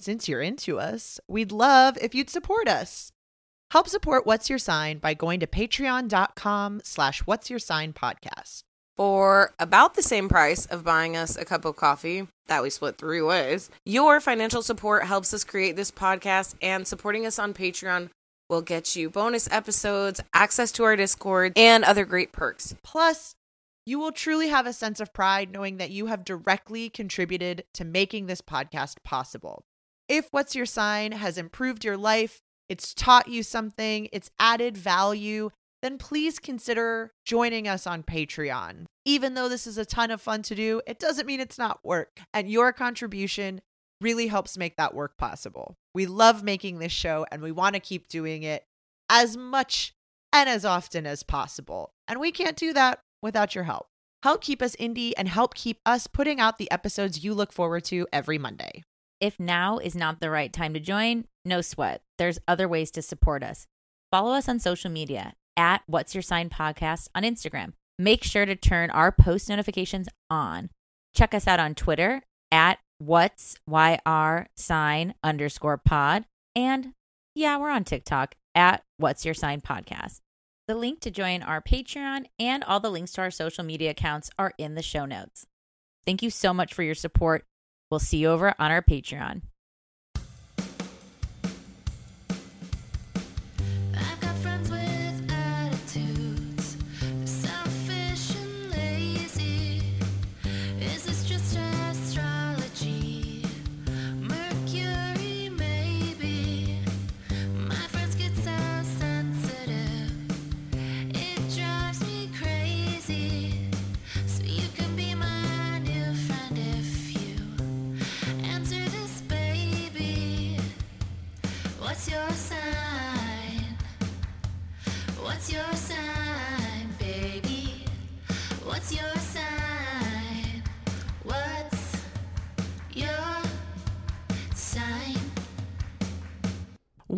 Since you're into us, we'd love if you'd support us. Help support What's Your Sign by going to patreon.com slash what's your sign podcast. For about the same price of buying us a cup of coffee that we split three ways, your financial support helps us create this podcast and supporting us on Patreon will get you bonus episodes, access to our Discord, and other great perks. Plus, you will truly have a sense of pride knowing that you have directly contributed to making this podcast possible. If What's Your Sign has improved your life, it's taught you something, it's added value, then please consider joining us on Patreon. Even though this is a ton of fun to do, it doesn't mean it's not work. And your contribution really helps make that work possible. We love making this show and we want to keep doing it as much and as often as possible. And we can't do that without your help. Help keep us indie and help keep us putting out the episodes you look forward to every Monday. If now is not the right time to join, no sweat. There's other ways to support us. Follow us on social media at What's Your Sign Podcast on Instagram. Make sure to turn our post notifications on. Check us out on Twitter at What's YR Sign underscore pod. And yeah, we're on TikTok at What's Your Sign Podcast. The link to join our Patreon and all the links to our social media accounts are in the show notes. Thank you so much for your support. We'll see you over on our Patreon.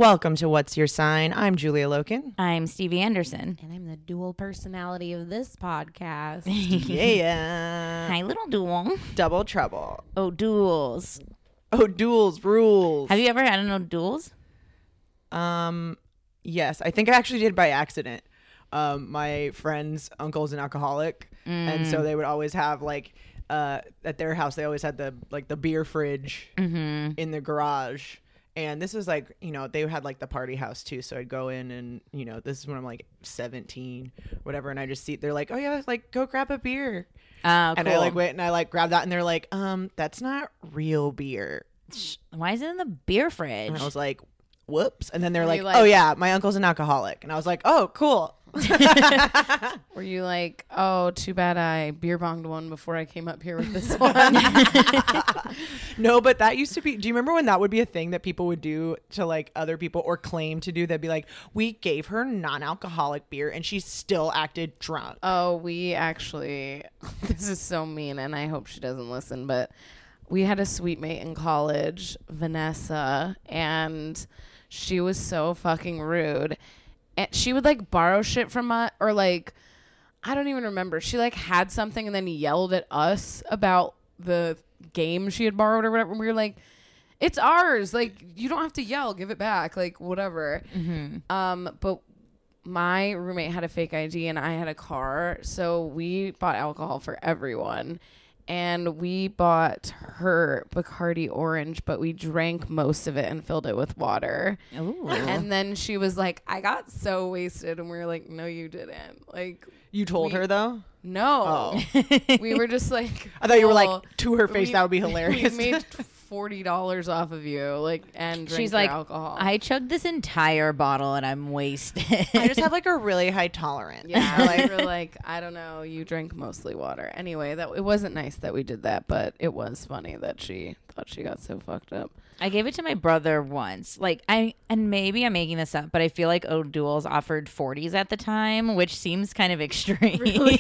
Welcome to What's Your Sign. I'm Julia Loken. I'm Stevie Anderson. And I'm the dual personality of this podcast. yeah. Hi, little duel. Double trouble. Oh, duels. Oh, duels, rules. Have you ever had an O'Doul's? Um, yes. I think I actually did by accident. Um, my friend's uncle's an alcoholic, mm. and so mm. they would always have like uh at their house they always had the like the beer fridge mm-hmm. in the garage And this was like, you know, they had like the party house too. So I'd go in and, you know, this is when I'm like 17, whatever. And I just see, they're like, oh yeah, like go grab a beer. Oh, And I like went and I like grabbed that and they're like, um, that's not real beer. Why is it in the beer fridge? And I was like, whoops. And then they're Were like, oh yeah, my uncle's an alcoholic. And I was like, oh, cool. Were you like, oh, too bad I beer bonged one before I came up here with this one? No, but that used to be. Do you remember when that would be a thing that people would do to like other people or claim to do? They'd be like, we gave her non alcoholic beer and she still acted drunk. oh, we actually, this is so mean, and I hope she doesn't listen, but we had a suite mate in college, Vanessa, and she was so fucking rude. And she would like borrow shit from us, or like, I don't even remember. She like had something and then yelled at us about the game she had borrowed or whatever. And we were like, it's ours. Like, you don't have to yell. Give it back. Like, whatever. Um, but my roommate had a fake ID and I had a car. So we bought alcohol for everyone. And we bought her Bacardi Orange, but we drank most of it and filled it with water. Ooh. And then she was like, I got so wasted. And we were like, no, you didn't. Like, You told we- her though? no. Oh. we were just like, I thought you were like to her face. we- that would be hilarious. We made forty dollars off of you, like, and drank She's like, alcohol. I chugged this entire bottle and I'm wasted. I just have like a really high tolerance. yeah, like, we're like, I don't know. You drink mostly water. Anyway, that it wasn't nice that we did that, but it was funny that she thought she got so fucked up. I gave it to my brother once. Like I and maybe I'm making this up, but I feel like O'Doul's offered 40s at the time, which seems kind of extreme.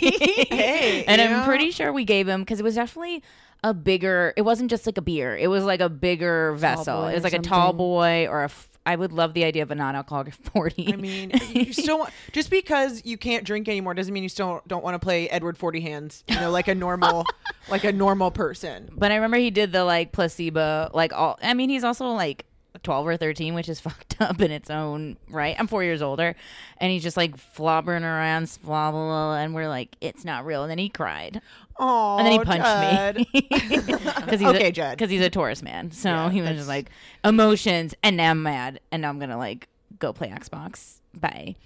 Hey, and you I'm know? pretty sure we gave him because it was definitely a bigger. It wasn't just like a beer. It was like a bigger vessel. It was like a tall boy or a. F- I would love the idea of a non-alcoholic 40. I mean, you still want, just because you can't drink anymore doesn't mean you still don't want to play Edward Forty Hands. You know, like a normal, like a normal person. But I remember he did the like placebo, like all. I mean, he's also like 12 or 13, which is fucked up in its own right. I'm four years older, and he's just like flobbering around, blah, blah, blah, and we're like, it's not real. And then he cried, Oh, and then he punched me because he's Okay, a, Judd. because he's a Taurus man. So Yeah, he was that's- just like emotions, and now I'm mad, and now I'm gonna like go play Xbox. Bye.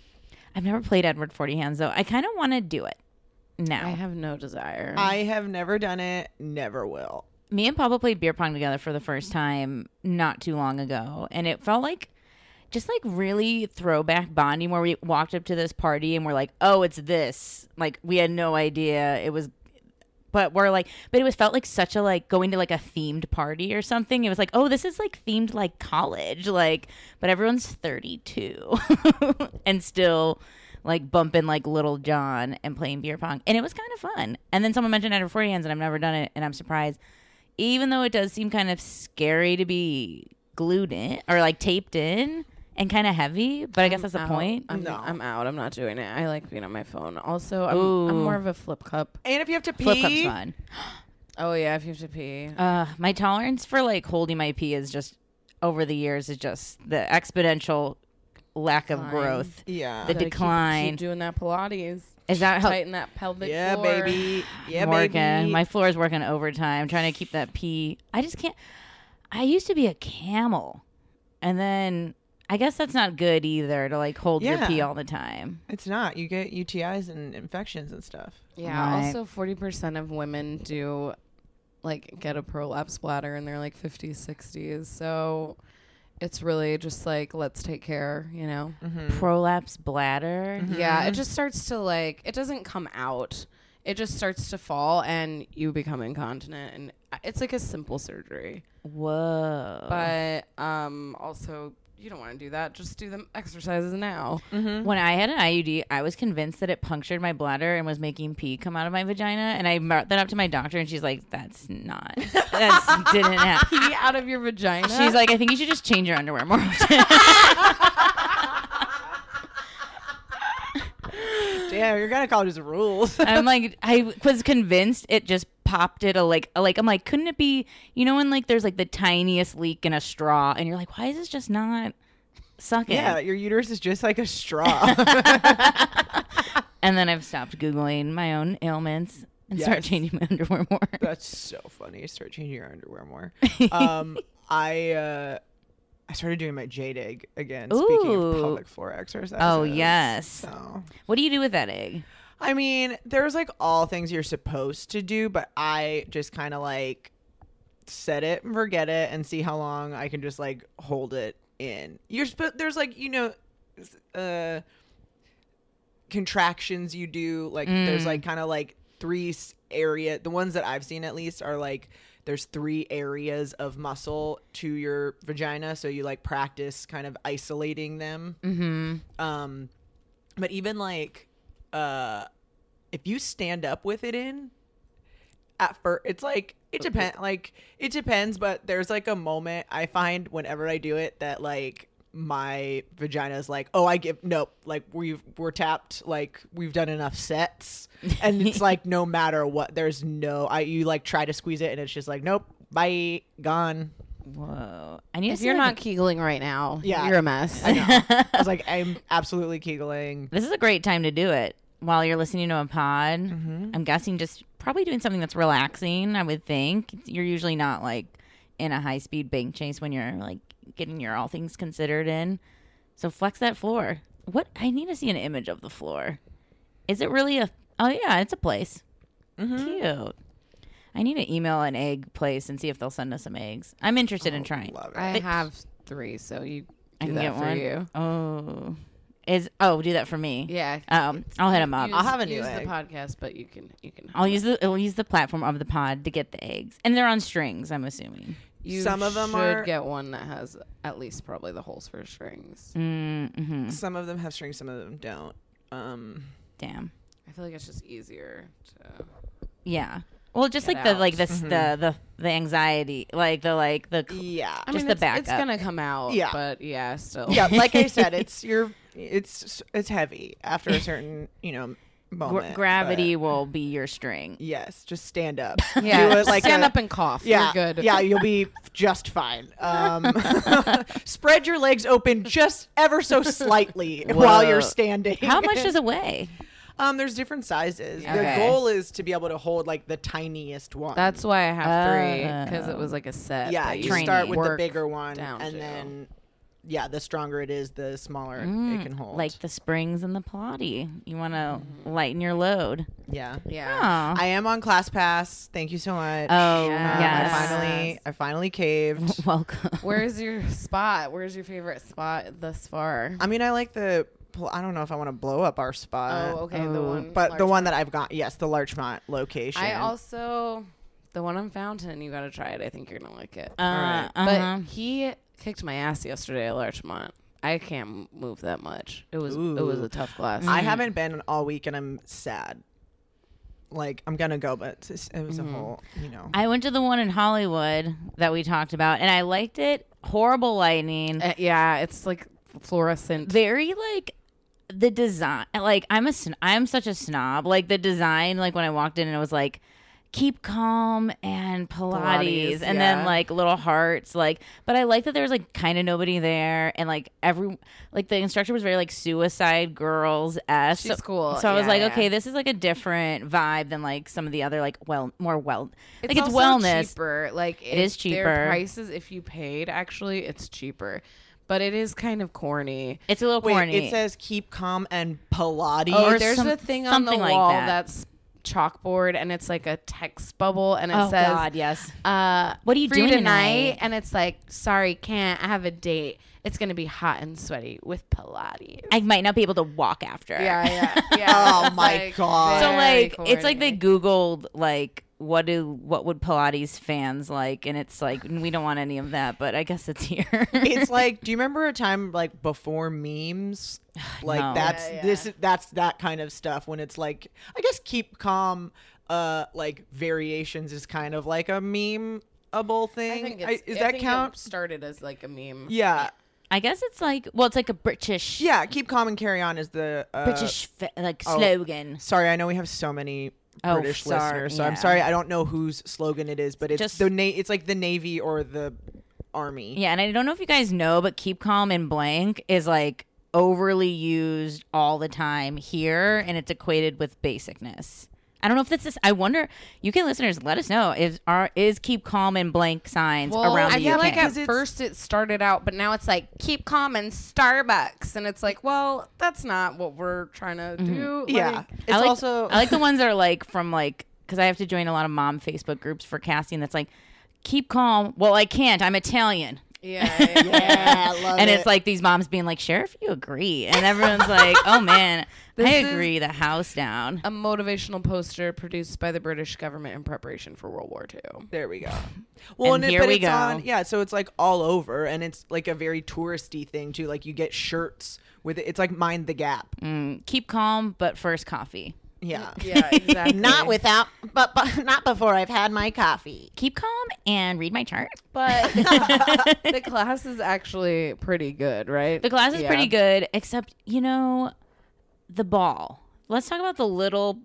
I've never played Edward Forty Hands though. I kind of want to do it now. I have no desire. I have never done it. Never will. me and Papa played beer pong together for the first time not too long ago, and it felt like just like really throwback bonding where we walked up to this party and we're like, "Oh, it's this." Like we had no idea it was but we're like but it was felt like such a like going to like a themed party or something. It was like, "Oh, this is like themed like college." Like, but everyone's 32 and still like bumping like Lil Jon and playing beer pong. And it was kind of fun. And then someone mentioned Edward Forty Hands and I've never done it and I'm surprised even though it does seem kind of scary to be glued in or like taped in and kind of heavy, but I guess I'm that's the point. I'm, No. I'm out. I'm not doing it. I like being on my phone. Also, I'm, I'm more of a flip cup. And if you have to pee, Flip cup's fun. Oh yeah, if you have to pee. Uh, my tolerance for like holding my pee is just over the years is just the exponential lack of Fine. growth. yeah, The Gotta keep- decline. Keep, doing that Pilates. Is that how Tighten that pelvic yeah, floor. baby, yeah, I'm working? baby. My floor is working overtime, trying to keep that pee. I just can't. I used to be a camel, and then I guess that's not good either to like hold your Yeah. pee all the time. it's not. You get UTIs and infections and stuff. Yeah. Right. Also, forty percent of women do like get a prolapse bladder in their like 50s, 60s. So it's really just like let's take care. You know. Mm-hmm. Prolapse bladder. Yeah. It just starts to like it doesn't come out. It just starts to fall, and you become incontinent, and it's like a simple surgery. Whoa. But um, also, you don't want to do that. Just do the exercises now. Mm-hmm. When I had an IUD, I was convinced that it punctured my bladder and was making pee come out of my vagina. And I brought that up to my doctor, and she's like, "That's not. That didn't happen." Pee out of your vagina. She's like, "I think you should just change your underwear more often." Damn, your gynecologist rules. I'm like, I was convinced it just popped it a like, a, like I'm like, couldn't it be? You know, when like there's like the tiniest leak in a straw, and you're like, why is this just not sucking? yeah, your uterus is just like a straw. And then I've stopped googling my own ailments and start changing my underwear more. That's so funny. Start changing your underwear more. Um, I uh, I started doing my jade egg again. Speaking Ooh. of pelvic floor exercises. Oh, yes. So What do you do with that egg? I mean, there's like all things you're supposed to do, but I just kind of like set it and forget it and see how long I can just like hold it in. You're sp- there's like you know, uh, contractions you do like there's Mm. like kind of like three area. The ones that I've seen at least are like there's three areas of muscle to your vagina, so you like practice kind of isolating them. Mm-hmm. Um, but even like, uh, if you stand up with it in, at first it's like it depends. Like it depends, but there's like a moment I find whenever I do it that like my vagina is like, oh, I give nope. Like we've we're tapped. Like we've done enough sets, and it's like no matter what, there's no. I you like try to squeeze it, and it's just like nope, bye, gone. Whoa. I need If see you're like not keegling right now, Yeah. you're a mess. I know. I was like, I'm absolutely kegling. This is a great time to do it while you're listening to a pod. Mm-hmm. I'm guessing just probably doing something that's relaxing. I would think you're usually not like in a high speed bank chase when you're like getting your all things considered in. So flex that floor. What I need to see an image of the floor. Is it really a? Oh yeah, it's a place. Mm-hmm. Cute. I need to email an egg place and see if they'll send us some eggs. I'm interested in trying. Love it. I have three, so you I do can that get for one. you. Oh, is oh do that for me. Yeah. Um, I'll hit them up. Use, I'll have a new use egg. the podcast, but you can you can. I'll use the I'll use the platform of the pod to get the eggs, and they're on strings. I'm assuming. You Some of them should are- get one that has at least probably the holes for strings. Mm-hmm. Some of them have strings, some of them don't. Um, Damn. I feel like it's just easier to. Yeah. Well, just Get like the out. like this the the the anxiety, like the like the yeah, I Just mean, the it's, it's gonna come out. Yeah. but yeah, still. yeah. Like I said, it's your it's it's heavy after a certain you know gra- moment. gravity but will be your string. yes, just stand up. Yeah, Do it like stand a- up and cough. Yeah, You're good. yeah, you'll be just fine. Um, spread your legs open just ever so slightly while you're standing. How much does it weigh? Um, there's different sizes. Okay. The goal is to be able to hold like the tiniest one. That's why I have three because it Oh. was like a set. yeah. You Training. start with the work bigger one, down and to. then yeah, the stronger it is, the smaller it Mm, can hold. Like the springs and the Pilates. You want to Mm-hmm. lighten your load. yeah. Yeah. Oh, I am on ClassPass. Thank you so much. oh Yeah. Um, yes. I finally, I finally caved. Welcome. Where's your spot? Where's your favorite spot thus far? I mean, I like the. Pl- I don't know if I want to blow up our spot. oh, okay. The oh. one, But the one that I've got, yes, the Larchmont location. I also the one on Fountain. You got to try it. I think you're gonna like it. Uh, Alright. uh-huh. But he kicked my ass yesterday at Larchmont. I can't move that much. It was it was Ooh. a tough class. I haven't been all week, and I'm sad. Like I'm gonna go, but it's just- it was a whole, you know. I went to the one in Hollywood that we talked about, and I liked it. Horrible lighting. Uh, yeah, it's like fluorescent. very like the design like i'm a i'm such a snob like the design like when i walked in and it was like keep calm and pilates, Pilates, and yeah. then like little hearts like but i like that there was like kind of nobody there and like every like the instructor was very like suicide girls s She's cool. so i was like yeah. okay this is like a different vibe than like some of the other like well more well like it's wellness cheaper. Like It is cheaper. Prices, if you paid, actually, it's cheaper. But it is kind of corny. it's a little Wait, corny it says keep calm and Pilates. Oh, Or there's some- a thing on the something like wall that. that's chalkboard, and it's like a text bubble, and it oh says, god yes uh, What are you free doing tonight? tonight? And it's like, sorry, can't. I have a date. It's gonna be hot and sweaty with Pilates. i might not be able to walk after yeah, yeah, yeah. Oh It's, my like, God. so very like it's like they corny. googled like what do what would pilates fans like and it's like we don't want any of that but i guess it's here it's like, do you remember a time like before memes? Like No. that's Yeah, yeah. this that's that kind of stuff when it's like I guess keep calm uh like variations is kind of like a meme-able I thing. think I- is I that think it count? started as like a meme. Yeah. i guess it's like well it's like a british Yeah, keep calm and carry on is the uh, british fa- like oh. slogan Sorry, I know we have so many Oh, British sorry, listeners, so I'm sorry. I don't know whose slogan it is, but it's Just- the na- It's like the Navy or the Army. yeah and i don't know if you guys know but keep calm and blank is like overly used all the time here and it's equated with basicness I don't know if that's this. I wonder. You can listeners let us know. Is are is keep calm and blank signs around I the feel UK? like at 'Cause it's- first it started out, but now it's like keep calm and Starbucks, and it's like, well, that's not what we're trying to mm-hmm. do. Yeah. It's I like, also I like the ones that are like from like because I have to join a lot of mom Facebook groups for casting. That's like keep calm. Well, I can't. I'm Italian. yeah, yeah. I love and it. it's like these moms being like, "Sheriff, you agree?" And everyone's like, "Oh man, This I agree." The house down. a motivational poster produced by the British government in preparation for World War II. There we go. Well, And and, it- here but we it's go. on, yeah. So it's like all over, and it's like a very touristy thing too. Like you get shirts with it. It's like mind the gap. Mm, keep calm, but first coffee. Yeah. Yeah, exactly. Not without, but, but not before I've had my coffee. Keep calm and read my chart. but the class is actually pretty good, right? The class is Yeah. pretty good, except you know, the ball. Let's talk about the little,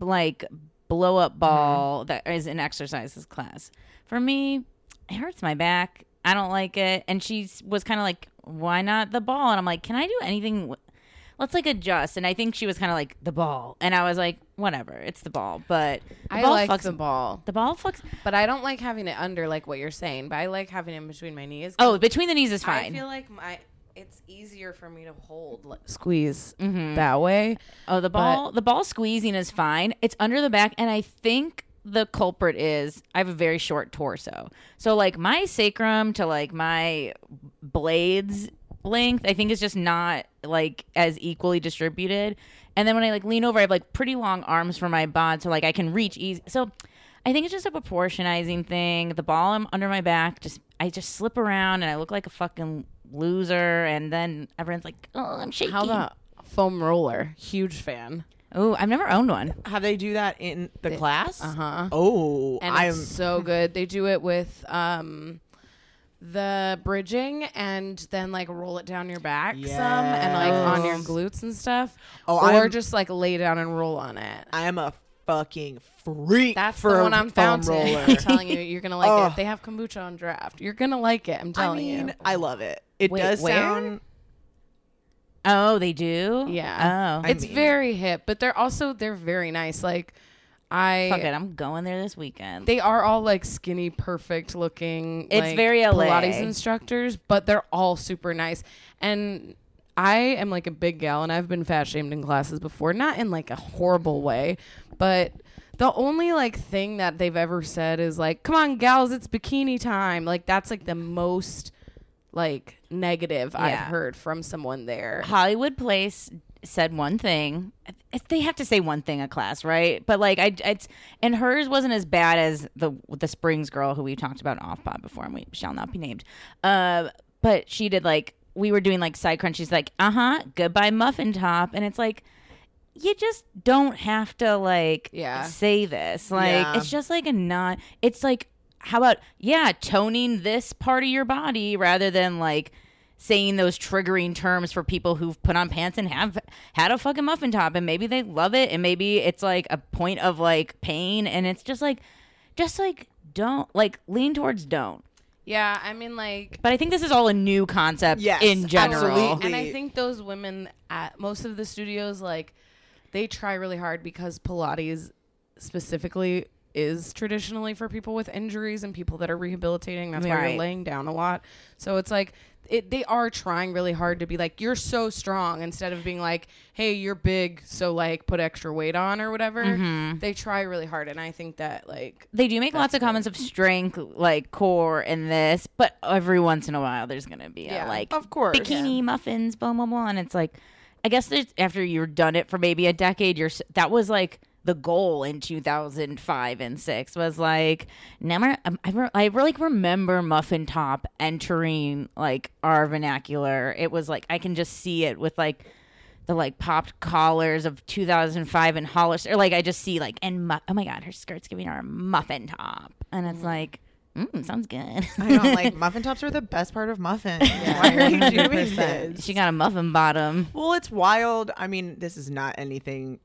like, blow up mm-hmm. ball that is in exercises class. For me, it hurts my back. I don't like it. And she was kind of like, "Why not the ball?" And I'm like, "Can I do anything?" W- Let's like adjust. And I think she was kind of like the ball, and I was like, "Whatever, it's the ball." But the I ball like fucks the ball, The ball fucks. but I don't like having it under like what you're saying. But I like having it between my knees. Oh, between the knees is fine. I feel like my it's easier for me to hold like, squeeze Mhm. that way. Oh, the ball the ball squeezing is fine. It's under the back and I think the culprit is I have a very short torso. So like my sacrum to like my blades length I think is just not like as equally distributed. And then when I like lean over I have like pretty long arms for my bod so like I can reach easy. So I think it's just a proportionizing thing. The ball I'm under my back just I just slip around and I look like a fucking loser and then everyone's like, "Oh, I'm shaking." How about foam roller? Huge fan. Oh, I've never owned one. Have they do that in the class? Uh huh. Oh, and I'm. it's so good. They do it with um the bridging and then like roll it down your back some and like on your glutes and stuff. Oh, or I'm- just like lay down and roll on it. I am a fucking freak. That's for the one I'm foam fountain. roller. I'm telling you, you're gonna like Oh. it. They have kombucha on draft. You're gonna like it. I'm I telling mean, you. I love it. It Wait, does where? sound. Oh, they do. Yeah. Oh, I it's mean- very hip, but they're also they're very nice. Like I fuck it. I'm going there this weekend. They are all like skinny, perfect looking. It's like, very LA. Pilates instructors, but they're all super nice. And I am like a big gal, and I've been fat shamed in classes before, not in like a horrible way, but the only like thing that they've ever said is like, "Come on, gals, it's bikini time." Like that's like the most like negative I've heard from someone there. Hollywood Place said one thing. They have to say one thing a class, right? But like I, it's and hers wasn't as bad as the the Springs girl who we talked about off pod before, and we shall not be named. Uh, but she did like we were doing like side crunch. She's like, uh huh, goodbye muffin top, and it's like. You just don't have to like Yeah. say this. Like Yeah. it's just like a not it's like how about yeah, toning this part of your body rather than like saying those triggering terms for people who've put on pants and have had a fucking muffin top and maybe they love it and maybe it's like a point of like pain and it's just like just like don't like lean towards don't. Yeah, I mean like But I think this is all a new concept Yes, in general. absolutely. And I think those women at most of the studios, like, they try really hard because Pilates specifically is traditionally for people with injuries and people that are rehabilitating. That's why you're laying down a lot. So it's like it, they are trying really hard to be like you're so strong instead of being like hey you're big so like put extra weight on or whatever Mm-hmm. they try really hard and i think that like They do make lots of comments of strength, like core in this, but every once in a while there's gonna be Yeah, a like of course. bikini muffins, blah blah blah, and it's like, I guess after you've done it for maybe a decade, you're that was like the goal in 2005 and six was like never. um, I re- I really remember muffin top entering like our vernacular. It was like I can just see it with like the like popped collars of 2005 and Hollister. Like I just see like and mu- oh my god, her skirt's giving her a muffin top, and it's like, mm, sounds good. I don't like muffin tops are the best part of muffins. Why are you doing 100%. this? she got a muffin bottom. Well, it's wild. I mean, this is not anything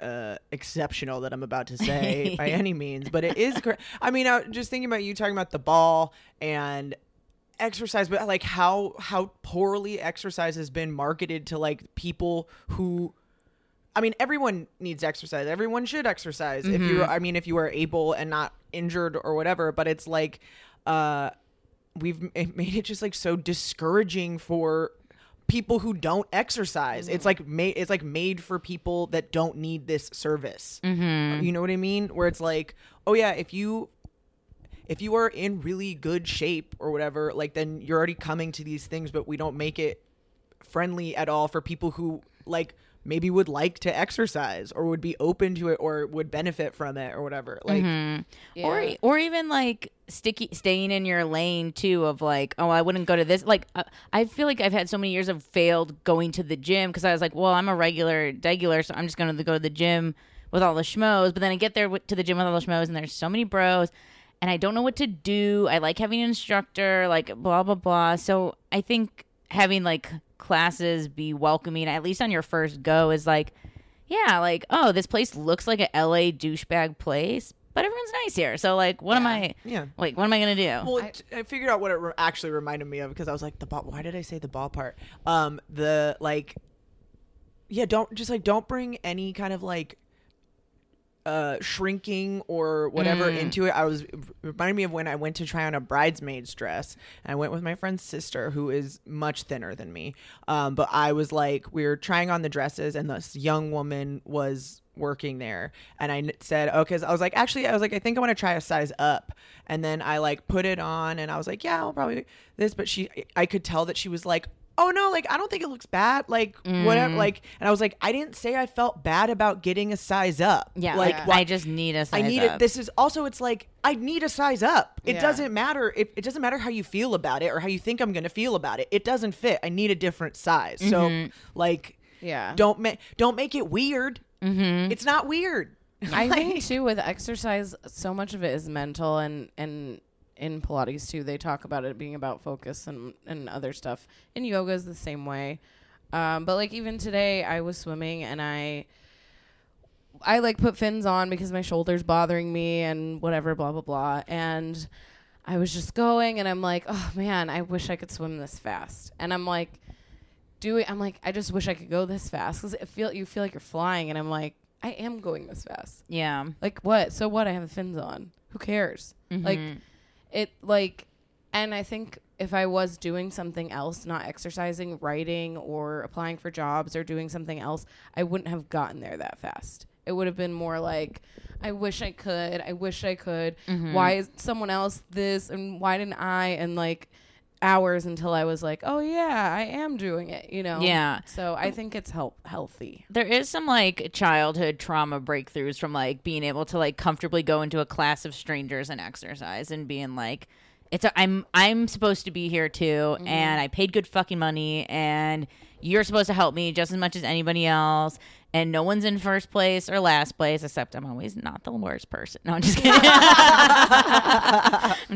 uh, exceptional that I'm about to say by any means, but it is. Cr- I mean, I, just thinking about you talking about the ball and exercise, but like how how poorly exercise has been marketed to like people who I mean, everyone needs exercise. Everyone should exercise if you. I mean, if you are able and not injured or whatever. But it's like, uh, we've made it just like so discouraging for people who don't exercise. It's like made. It's like made for people that don't need this service. Mm-hmm. You know what I mean? Where it's like, oh yeah, if you if you are in really good shape or whatever, like then you're already coming to these things, but we don't make it friendly at all for people who like maybe would like to exercise or would be open to it or would benefit from it or whatever. Like or Yeah. or even like sticky staying in your lane too of like oh I wouldn't go to this like uh, I feel like I've had so many years of failed going to the gym because I was like well I'm a regular regular so I'm just going to go to the gym with all the schmoes but then I get there to the gym with all the schmoes and there's so many bros and I don't know what to do I like having an instructor like blah blah blah so I think having like classes be welcoming at least on your first go is like yeah, like, oh, this place looks like a LA douchebag place, but everyone's nice here. So, like, what am I, yeah. like, what am I going to do? Well, it- I, figured out what it re- actually reminded me of because I was like the ball. Why did I say the ball part? Um, the like, yeah, don't just like don't bring any kind of like uh shrinking or whatever into it. I was it reminded me of when I went to try on a bridesmaid's dress. And I went with my friend's sister who is much thinner than me. Um, but I was like, we were trying on the dresses, and this young woman was working there and I said okay so i was like actually i was like i think i want to try a size up and then i like put it on and i was like yeah i'll probably this but she i could tell that she was like oh no like i don't think it looks bad like whatever like and i was like i didn't say i felt bad about getting a size up yeah, like why- I just need a size up. I need up. it. This is also. It's like I need a size up. It Yeah. doesn't matter. It, it doesn't matter how you feel about it or how you think I'm going to feel about it. It doesn't fit. I need a different size. So like, Yeah. don't make don't make it weird. Mm-hmm. It's not weird. I Like- think too with exercise, so much of it is mental, and and in Pilates too, they talk about it being about focus and and other stuff. And yoga is the same way. Um, but like even today, I was swimming and I. I like put fins on because my shoulder's bothering me and whatever, blah blah blah. And I was just going, and I'm like, oh man, I wish I could swim this fast. And I'm like, doing, I'm like, I just wish I could go this fast because it feel you feel like you're flying, and I'm like, I am going this fast. yeah. Like what? So what? I have the fins on. Who cares? Like it like and I think if I was doing something else, not exercising, writing or applying for jobs or doing something else, I wouldn't have gotten there that fast. It would have been more like I wish I could. I wish I could. Mm-hmm. Why is someone else this and why didn't I and like hours until I was like, "Oh yeah, I am doing it," you know. Yeah. So I think it's help healthy. There is some like childhood trauma breakthroughs from like being able to like comfortably go into a class of strangers and exercise and being like it's a, I'm I'm supposed to be here too mm-hmm. and I paid good fucking money and you're supposed to help me just as much as anybody else and no one's in first place or last place except I'm always not the worst person. No, I'm just kidding.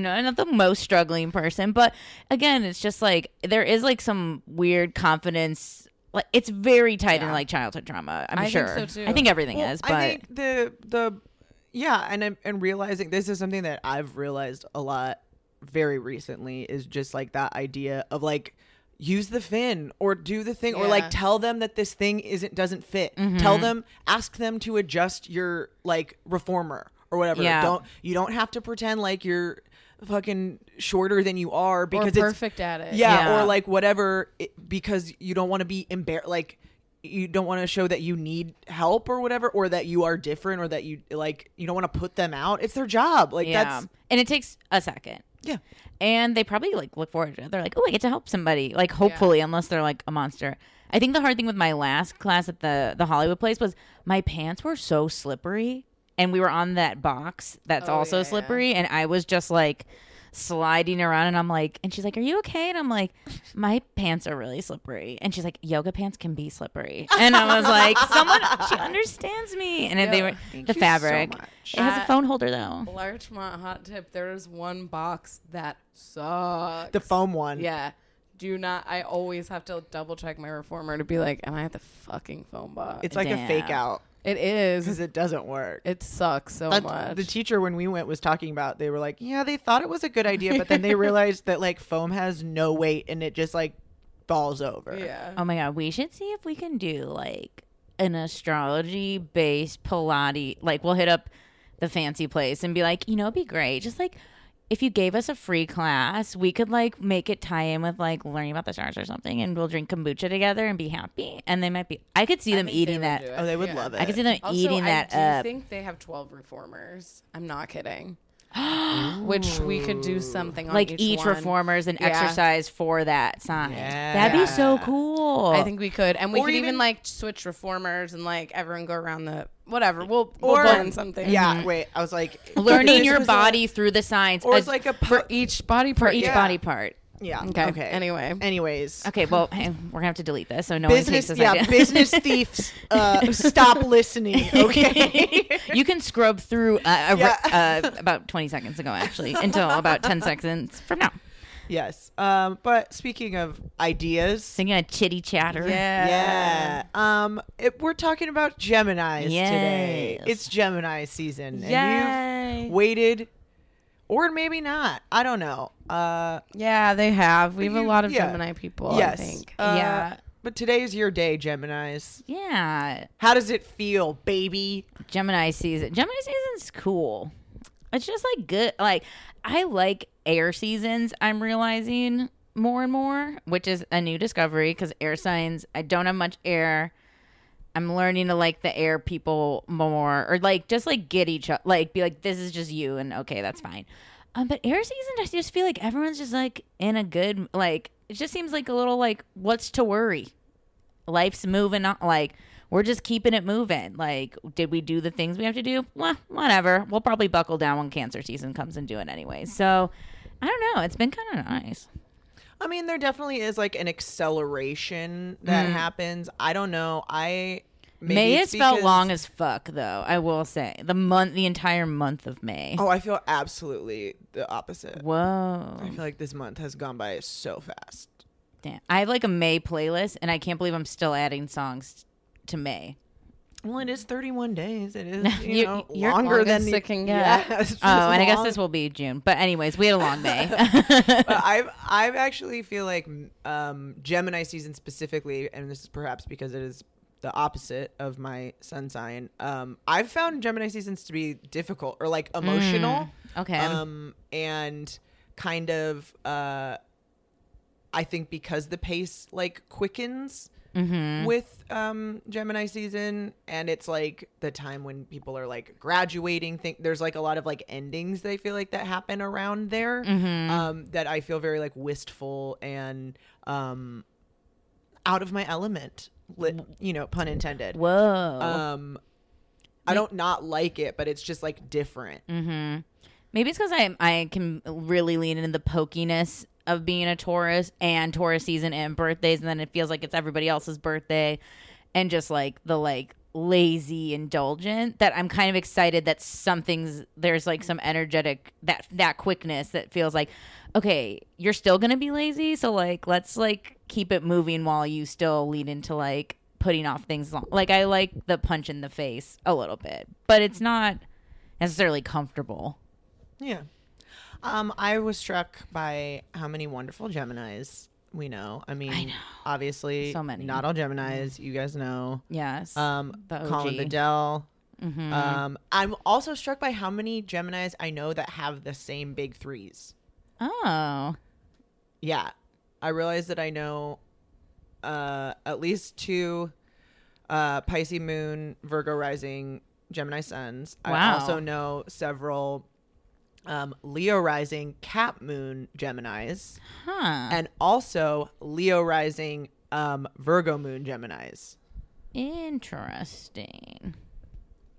no, I'm not the most struggling person, but again, it's just like there is like some weird confidence like it's very tied in like childhood trauma. I'm I think sure. so, too. I think everything Well, is, but I think the the yeah, and and realizing this is something that I've realized a lot very recently is just like that idea of like use the fin or do the thing or like tell them that this thing isn't doesn't fit. Mm-hmm. Tell them ask them to adjust your like reformer or whatever. Yeah. Don't you don't have to pretend like you're fucking shorter than you are because or it's perfect at it. yeah, Yeah. or like whatever it, because you don't want to be embarrassed like you don't want to show that you need help or whatever or that you are different or that you like you don't want to put them out it's their job like yeah. that's and it takes a second. yeah And they probably like look forward to it. They're like, oh, I get to help somebody. Like, hopefully, unless they're like a monster. I think the hard thing with my last class at the the Hollywood place was my pants were so slippery, and we were on that box that's Oh, also yeah, yeah. slippery, and I was just like sliding around, and I'm like, and she's like, "Are you okay?" And I'm like, "My pants are really slippery," and she's like, "Yoga pants can be slippery," and I was like, "Someone, she understands me," and they were Thank the you so fabric. much. it has a At- phone holder though. Larchmont hot tip. There is one box that sucks. the foam one Yeah. Do not. I always have to double check my reformer to be like, am I at the fucking phone box? it's like a fake out it because it doesn't work It sucks so That- much. the teacher when we went was talking about they were like yeah they thought it was a good idea but then they realized that like foam has no weight and it just like falls over yeah. Oh my god, we should see if we can do like an astrology based Pilates. Like we'll hit up the fancy place and be like, you know, it'd be great. Just like if you gave us a free class, we could like make it tie in with like learning about the stars or something, and we'll drink kombucha together and be happy. And they might be. I could see them eating that. Oh, they would love it. I could see them Also, eating that I up. think they have 12 reformers. I'm not kidding. Which we could do something on like each, each, one. reformers and Yeah. exercise for that sign. That'd be so cool. I think we could, and we Or could even, even- like switch reformers and like everyone go around the whatever. We'll we'll Or- plan something. Yeah, wait. I was like learning your was a- body through the signs or it's like a for each body for part. each Yeah. body part. yeah. Okay. Okay. Anyway. Anyways. Okay, well, hey, we're gonna have to delete this so no one business. takes this Yeah. idea. business thieves. Uh, stop listening. Okay. you can scrub through uh, a, Yeah. uh, about 20 seconds ago, actually, until about 10 seconds from now. Yes. Um. But speaking of ideas. Thinking of chitty chatter. Yeah. Um. It, we're talking about Gemini's today. It's Gemini season. And Yay. you've waited, or maybe not. I don't know. Uh. Yeah, they have. We have a lot of yeah. Gemini people. yes. I think. Uh, Yeah. But today's your day, Gemini's. Yeah. How does it feel, baby? Gemini season. Gemini season's cool. It's just like good. Like I like air seasons. I'm realizing more and more, which is a new discovery because air signs. I don't have much air. I'm learning to like the air people more, or like just like get each other, like be like this is just you, and okay, that's fine. Um, but air season, I just feel like everyone's just like in a good like. It just seems like a little like what's to worry life's moving on like we're just keeping it moving like did we do the things we have to do well whatever we'll probably buckle down when cancer season comes and do it anyway so i don't know it's been kind of nice I mean, there definitely is like an acceleration that mm. happens. I don't know. I maybe may has felt long as fuck though i will say the month the entire month of may Oh, I feel absolutely the opposite. whoa I feel like this month has gone by so fast. Damn. i have like a may playlist and i can't believe i'm still adding songs to may Well, it is 31 days. It is you, You- know longer than it can Yeah, get. it's oh and i guess this will be june but anyways we had a long may I've I've actually feel like um, Gemini season specifically, and this is perhaps because it is the opposite of my sun sign. Um, I've found Gemini seasons to be difficult or like emotional. okay Um, and kind of uh, I think because the pace like quickens. Mm-hmm. With um, Gemini season, and it's like the time when people are like graduating. Think there's like a lot of like endings they feel like that happen around there Mm-hmm. um, that I feel very like wistful and um, out of my element. You know, pun intended. whoa Um, I don't not like it, but it's just like different. Mm-hmm. Maybe it's because I I can really lean into the pokiness of being a Taurus and Taurus season and birthdays, and then it feels like it's everybody else's birthday, and just like the like lazy indulgent that I'm kind of excited that something's there's like some energetic that that quickness that feels like okay you're still gonna be lazy so like let's like keep it moving while you still lead into like putting off things long like I like the punch in the face a little bit but it's not necessarily comfortable Yeah. Um, I was struck by how many wonderful Geminis we know. I mean, obviously, So many. Not all Geminis, you guys know. yes Um, The Colin OG. Bedell. Mhm. Um, I'm also struck by how many Geminis I know that have the same big threes. oh Yeah. I realize that I know uh, at least two uh, Pisces moon, Virgo rising, Gemini suns. I Wow. also know several um, Leo rising, Cap moon Geminis, huh and also Leo rising, um, Virgo moon Geminis. interesting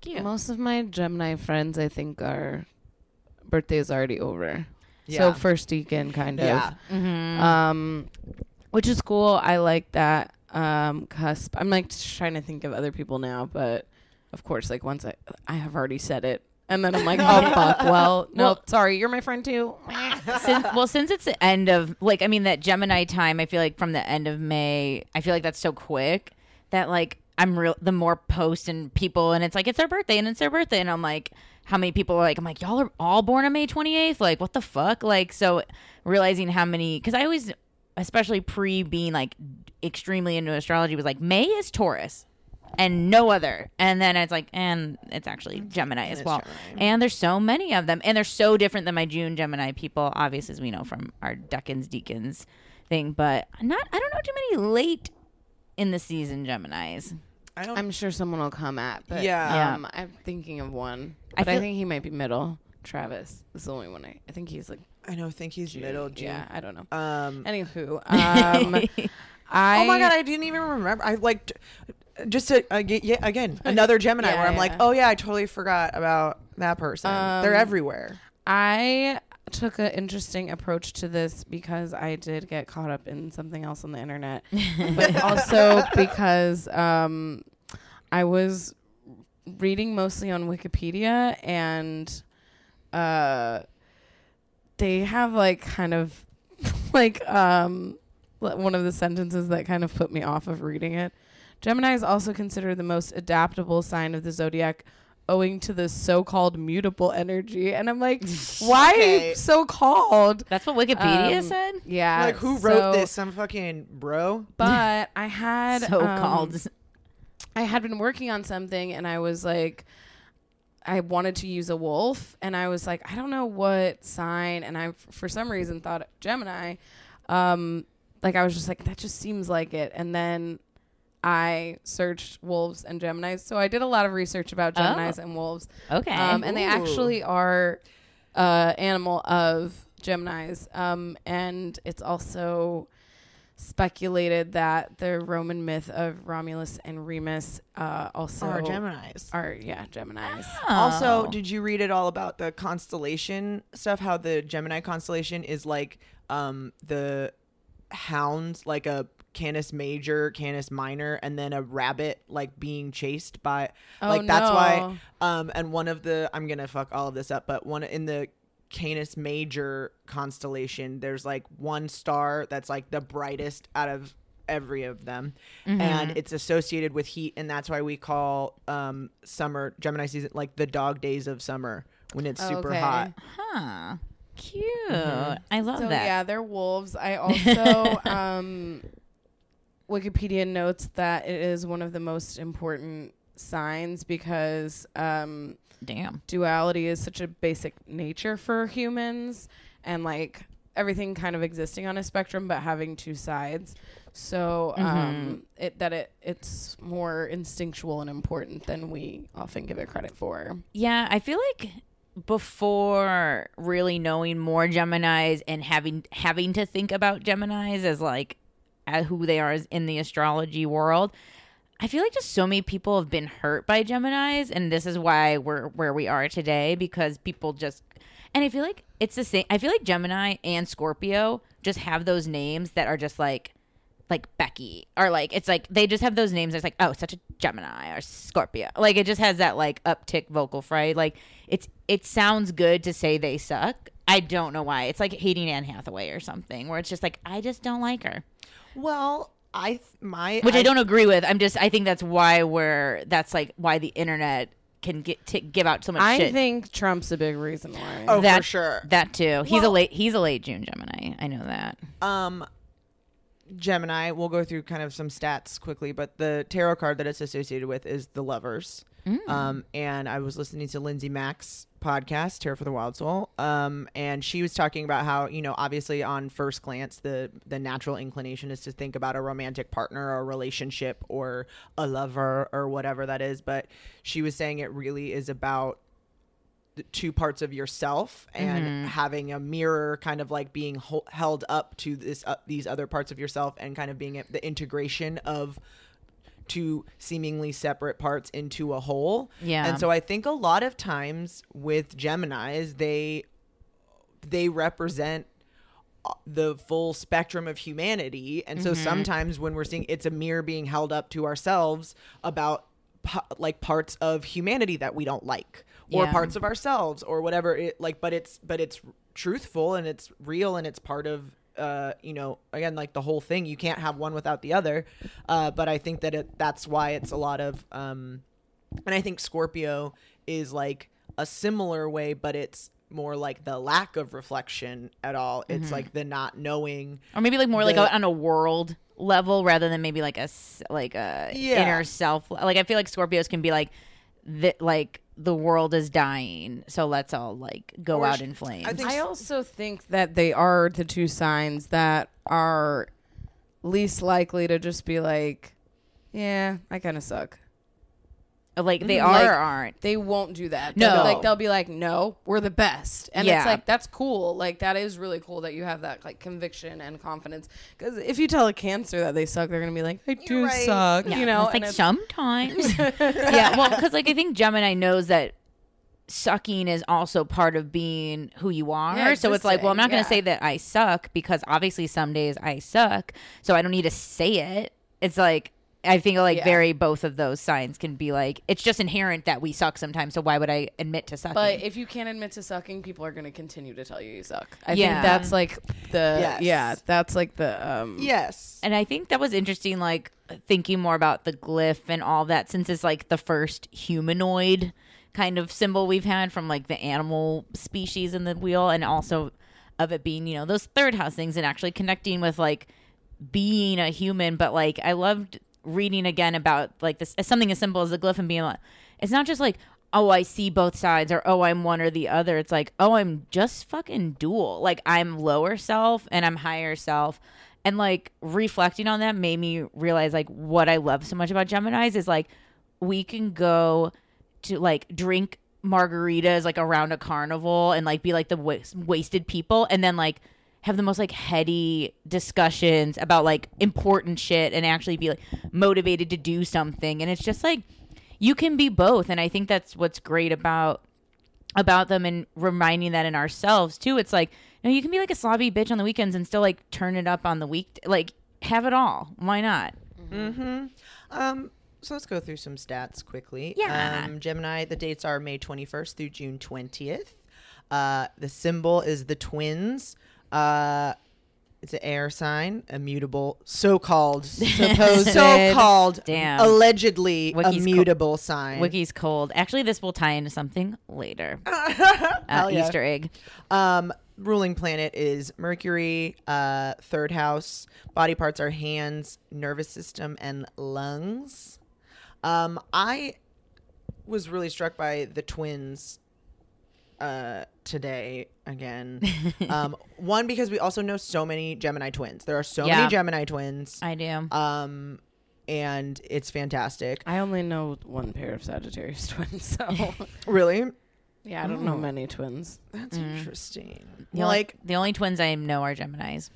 cute Most of my Gemini friends, I think, are birthday is already over. Yeah. So first weekend, kind of. Yeah. mm-hmm. Um, which is cool. I like that um cusp. I'm like just trying to think of other people now, but of course, like once I I have already said it, and then I'm like, oh, oh fuck. Well, no, Well- sorry, you're my friend too. since, well, since it's the end of like, I mean, that Gemini time, I feel like from the end of May, I feel like that's so quick that like I'm real. The more posts and people, and it's like it's their birthday, and it's their birthday, and I'm like, how many people are like, I'm like, y'all are all born on May 28th, like what the fuck, like so realizing how many, because I always, especially pre being like extremely into astrology, was like May is Taurus. And no other. And then it's like, and it's actually Gemini as well. Gemini. And there's so many of them, and they're so different than my June Gemini people, obviously, as we know from our Decans Decans thing. But not, I don't know too many late in the season Geminis. I don't. I'm sure someone will come at, but Yeah. um, I'm thinking of one, I but I, feel- think he might be middle. Travis is the only one I. I think he's like I know. Think he's June. middle June. Yeah, I don't know. Um. Anywho, um, I oh my god, I didn't even remember. I like t- just to, uh, ge- yeah, again another Gemini Yeah, where I'm like, oh yeah, I totally forgot about that person. They're Um, everywhere. I took an interesting approach to this because I did get caught up in something else on the internet, but also because um, I was reading mostly on Wikipedia and uh, they have like kind of like um, one of the sentences that kind of put me off of reading it. Gemini is also considered the most adaptable sign of the zodiac owing to the so-called mutable energy and i'm like why Okay. so called That's what Wikipedia Um, said. yeah like who wrote so- this? Some fucking bro. but i had So um, called. I had been working on something and I was like, I wanted to use a wolf and I was like, I don't know what sign. And I, for some reason, thought Gemini. Um, like I was just like, that just seems like it. And then I searched wolves and Geminis. So I did a lot of research about Oh. Geminis and wolves. Okay. Um, and they actually are uh, animal of Geminis. Um, and it's also speculated that the Roman myth of Romulus and Remus uh, also Are Gemini's. are yeah Geminis. Also, Oh. did you read it all about the constellation stuff? How the Gemini constellation is like um the hounds, like a Canis Major, Canis Minor, and then a rabbit like being chased by Oh, like that's why um and one of the I'm gonna fuck all of this up, but one in the Canis Major constellation, there's like one star that's like the brightest out of every of them Mm-hmm. and it's associated with heat and that's why we call um summer gemini season like the dog days of summer when it's super Okay. hot Huh. Cute. I love So that. yeah, they're wolves. I also um, Wikipedia notes that it is one of the most important signs because um, Damn. duality is such a basic nature for humans and like everything kind of existing on a spectrum but having two sides. So um it that it it's more instinctual and important than we often give it credit for. Yeah, I feel like before really knowing more Geminis and having having to think about Geminis as like as who they are in the astrology world, I feel like just so many people have been hurt by Geminis, and this is why we're where we are today because people just. And I feel like it's the same. I feel like Gemini and Scorpio just have those names that are just like, like Becky, or like it's like they just have those names. That's like, oh, such a Gemini or Scorpio. Like it just has that like uptick vocal fry. Like it's it sounds good to say they suck. I don't know why. It's like hating Anne Hathaway or something, where it's just like I just don't like her well i th- my which I, don't agree with. I'm just I think that's why we're that's like why the internet can get to give out so much i shit. think trump's a big reason why oh that for sure that too. He's a late he's a late June Gemini. I know that. um gemini we'll go through kind of some stats quickly but the tarot card that it's associated with is the lovers um and i was listening to lindsay mack's podcast tarot for the wild soul um and she was talking about how you know obviously on first glance the the natural inclination is to think about a romantic partner or a relationship or a lover or whatever that is but she was saying it really is about the two parts of yourself and having a mirror kind of like being hol- held up to this uh, these other parts of yourself and kind of being a- the integration of two seemingly separate parts into a whole. Yeah. And so I think a lot of times with Geminis they they represent uh, the full spectrum of humanity and Mm-hmm. so sometimes when we're seeing it's a mirror being held up to ourselves about like parts of humanity that we don't like or Yeah. parts of ourselves or whatever it like but it's but it's truthful and it's real and it's part of uh you know again like the whole thing you can't have one without the other uh but i think that it that's why it's a lot of um and i think scorpio is like a similar way but it's more like the lack of reflection at all. It's like the not knowing. or maybe like more like The- on a world level rather than maybe like a like a Yeah. inner self like i feel like scorpios can be like the like the world is dying so let's all like go Or out sh- in flames I think I also think that they are the two signs that are least likely to just be like, yeah, I kind of suck. Like they Mhm. are Like- or aren't They won't do that. No. They'll like they'll be like, no, we're the best, and Yeah. it's like that's cool. Like that is really cool that you have that like conviction and confidence. Because if you tell a cancer that they suck, they're gonna be like, I do right. suck, Yeah, you know. it's like it's- sometimes yeah well because like i think gemini knows that sucking is also part of being who you are Yeah, so it's like well i'm not going to existing, say that i suck because obviously some days i suck so i don't need to say it it's like i think like Yeah. very both of those signs can be like it's just inherent that we suck sometimes so why would i admit to sucking But if you can't admit to sucking, people are gonna continue to tell you you suck. I Yeah. think that's like the Yes. yeah, that's like the um Yes. And I think that was interesting, like thinking more about the glyph and all that, since it's like the first humanoid kind of symbol we've had from like the animal species in the wheel, and also of it being, you know, those third house things and actually connecting with like being a human. But like, I loved reading again about like this something as simple as the glyph and being like, it's not just like, oh, I see both sides or oh, I'm one or the other. It's like, oh, I'm just fucking dual. Like, I'm lower self and I'm higher self. And like reflecting on that made me realize like what I love so much about Geminis is like we can go to like drink margaritas like around a carnival and like be like the wa- wasted people and then like have the most like heady discussions about like important shit and actually be like motivated to do something and it's just like you can be both and i think that's what's great about about them and reminding that in ourselves too it's like you know you can be like a sloppy bitch on the weekends and still like turn it up on the week like have it all why not Um, so let's go through some stats quickly. Yeah. Um, Gemini, the dates are May 21st through June 20th. Uh, the symbol is the twins. Uh, it's an air sign, immutable, so-called, Supposed. so-called, Damn. allegedly Wiki's immutable sign. wiki's cold actually this will tie into something later uh, yeah. easter egg Um, ruling planet is Mercury. Uh, third house. Body parts are hands, nervous system, and lungs. Um, I was really struck by the twins uh today again. Um one because we also know so many gemini twins. There are so Yeah. many gemini twins. I do. Um and it's fantastic. I only know one pair of Sagittarius twins, so. Really? Yeah, I don't know Oh. many twins. that's interesting. The only, like the only twins i know are geminis.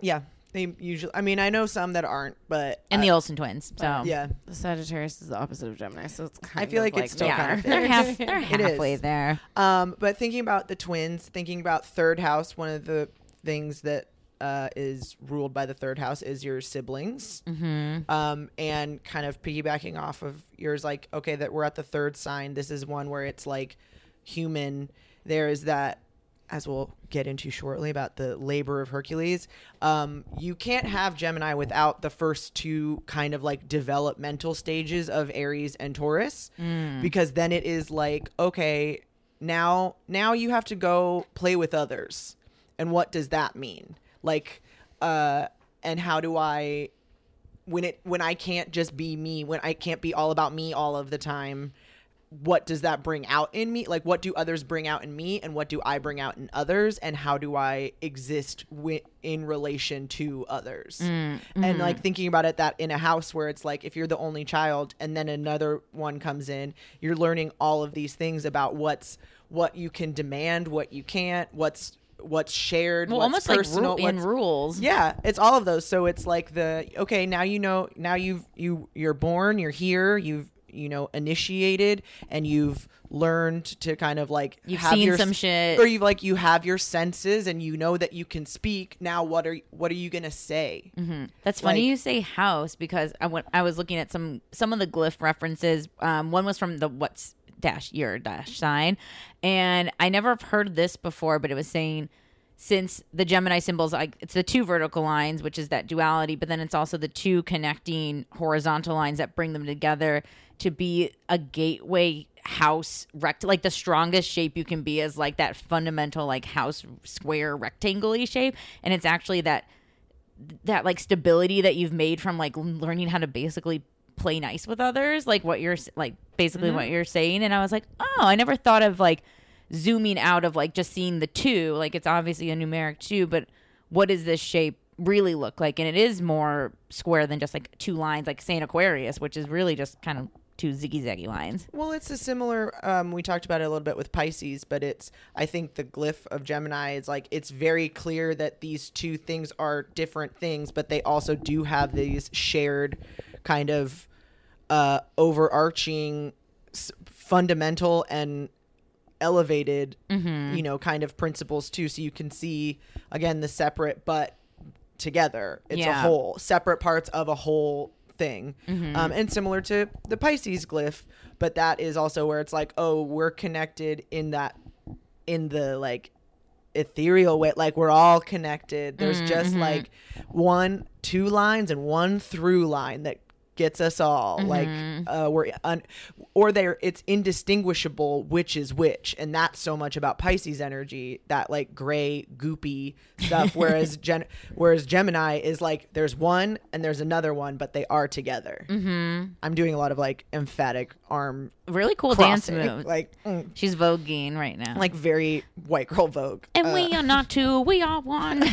Yeah they usually i mean i know some that aren't but and uh, the olsen twins so yeah The Sagittarius is the opposite of Gemini, so it's kind of I feel of like it's still they kind are. of they're half they're It is. halfway there Um, but thinking about the twins, thinking about third house, one of the things that uh, is ruled by the third house is your siblings. mm-hmm. Um, and kind of piggybacking off of yours, like, okay, that we're at the third sign. This is one where it's like human. There is that, as we'll get into shortly, about the labor of Hercules. Um, you can't have Gemini without the first two kind of like developmental stages of Aries and Taurus, because then it is like, okay, now now you have to go play with others, and what does that mean? Like, uh, and how do I when it when I can't just be me, when I can't be all about me all of the time, what does that bring out in me? Like what do others bring out in me and what do I bring out in others and how do I exist wi- in relation to others? Mm, and like mm-hmm. thinking about it that in a house where it's like if you're the only child and then another one comes in, you're learning all of these things about what's what you can demand, what you can't, what's what's shared, well what's almost like personal, ru- in rules yeah, it's all of those. So it's like the okay, now you know, now you've you you're born, you're here, you've you know initiated, and you've learned to kind of like You've have seen your- some shit. or you've like you have your senses, and you know that you can speak. Now, what are what are you gonna say? That's funny Like- you say house because I went. I was looking at some some of the glyph references. Um, one was from the what's dash your dash sign, and I never have heard this before, but it was saying since the Gemini symbols, like it's the two vertical lines, which is that duality, but then it's also the two connecting horizontal lines that bring them together to be a gateway house rect like the strongest shape you can be is like that fundamental like house square rectangle shape. And it's actually that that like stability that you've made from like learning how to basically play nice with others like what you're like basically mm-hmm. what you're saying. And i was like oh i never thought of like zooming out of like just seeing the two like it's obviously a numeric two but what does this shape really look like and it is more square than just like two lines like saint aquarius which is really just kind of two ziggy zaggy lines Well, it's a similar. Um, we talked about it a little bit with Pisces, but it's. I think the glyph of Gemini is like it's very clear that these two things are different things, but they also do have these shared kind of uh, overarching, s- fundamental and elevated, mm-hmm. you know, kind of principles too. So you can see again the separate but together. It's a whole, separate parts of a whole thing. Mm-hmm. Um, and similar to the Pisces glyph, but that is also where it's like, oh, we're connected in that, in the like ethereal way. Like we're all connected. There's just mm-hmm. like one, two lines and one through line that gets us all like uh we're un- or they're it's indistinguishable which is which and that's so much about pisces energy that like gray goopy stuff whereas gen whereas gemini is like there's one and there's another one but they are together mm-hmm. i'm doing a lot of like emphatic arm really cool crossing, dance move. Like mm, she's voguing right now. Like very white girl vogue. And we are not two we are one.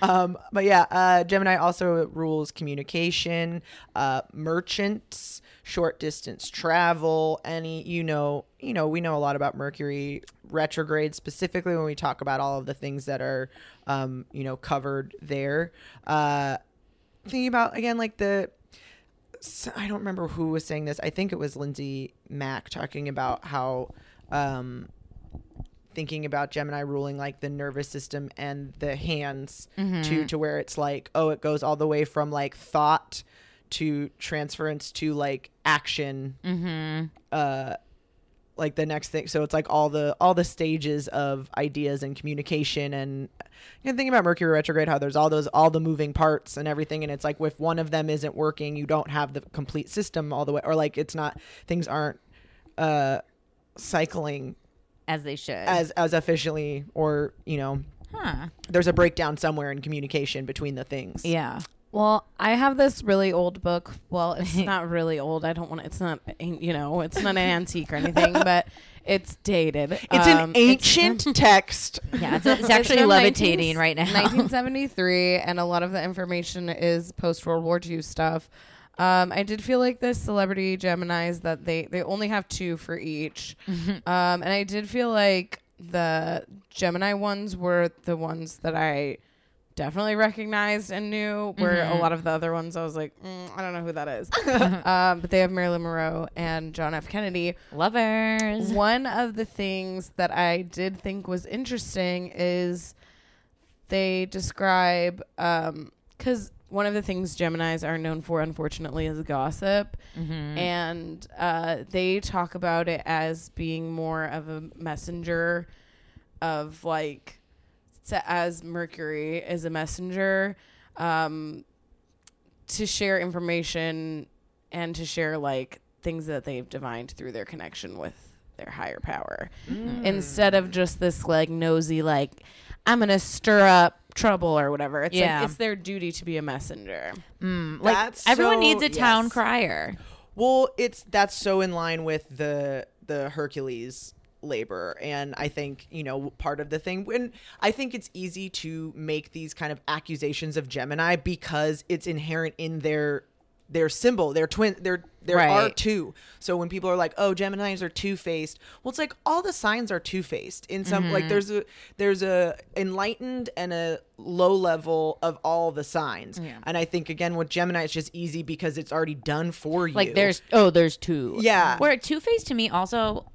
Um, but yeah, uh, Gemini also rules communication, uh, merchants, short distance travel, any you know, you know, we know a lot about Mercury retrograde specifically when we talk about all of the things that are, um, you know, covered there. Uh, thinking about again, like the. I don't remember who was saying this. I think it was Lindsay Mack talking about how um, thinking about Gemini ruling like the nervous system and the hands to to where it's like oh it goes all the way from like thought to transference to like action. Uh like the next thing so it's like all the all the stages of ideas and communication and you know think about mercury retrograde how there's all those all the moving parts and everything and it's like if one of them isn't working you don't have the complete system all the way or like it's not things aren't uh cycling as they should. as as efficiently or you know huh. there's a breakdown somewhere in communication between the things. Yeah Well, I have this really old book. Well, it's not really old. I don't want It's not, you know, it's not an antique or anything, but it's dated. it's Um, an ancient text yeah it's, it's actually from levitating 19 right now 1973, and a lot of the information is post World War II stuff. Um, I did feel like the celebrity Gemini's that they they only have two for each, um, and I did feel like the Gemini ones were the ones that I definitely recognized and knew. Where a lot of the other ones, I was like, mm, I don't know who that is. um, but they have Marilyn Monroe and John F. Kennedy. lovers One of the things that I did think was interesting is they describe because one of the things Gemini's are known for, unfortunately, is gossip, and uh, they talk about it as being more of a messenger of like s- as Mercury is a messenger um, to share information and to share like things that they've divined through their connection with their higher power. Instead of just this like nosy like i'm gonna stir up trouble or whatever. It's Yeah. like it's their duty to be a messenger. Mm, like That's everyone so- needs a town yes. crier. Well, it's that's so in line with the the Hercules labor and I think, you know, part of the thing when I think it's easy to make these kind of accusations of Gemini because it's inherent in their their symbol, their twin their there are Right. two. So when people are like, "Oh, Geminis are two-faced." Well, it's like all the signs are two-faced. In some Mm-hmm. like there's a there's a enlightened and a low level of all the signs. Yeah. And I think again with Gemini it's just easy because it's already done for you. like there's oh there's two Yeah. where two faced to me also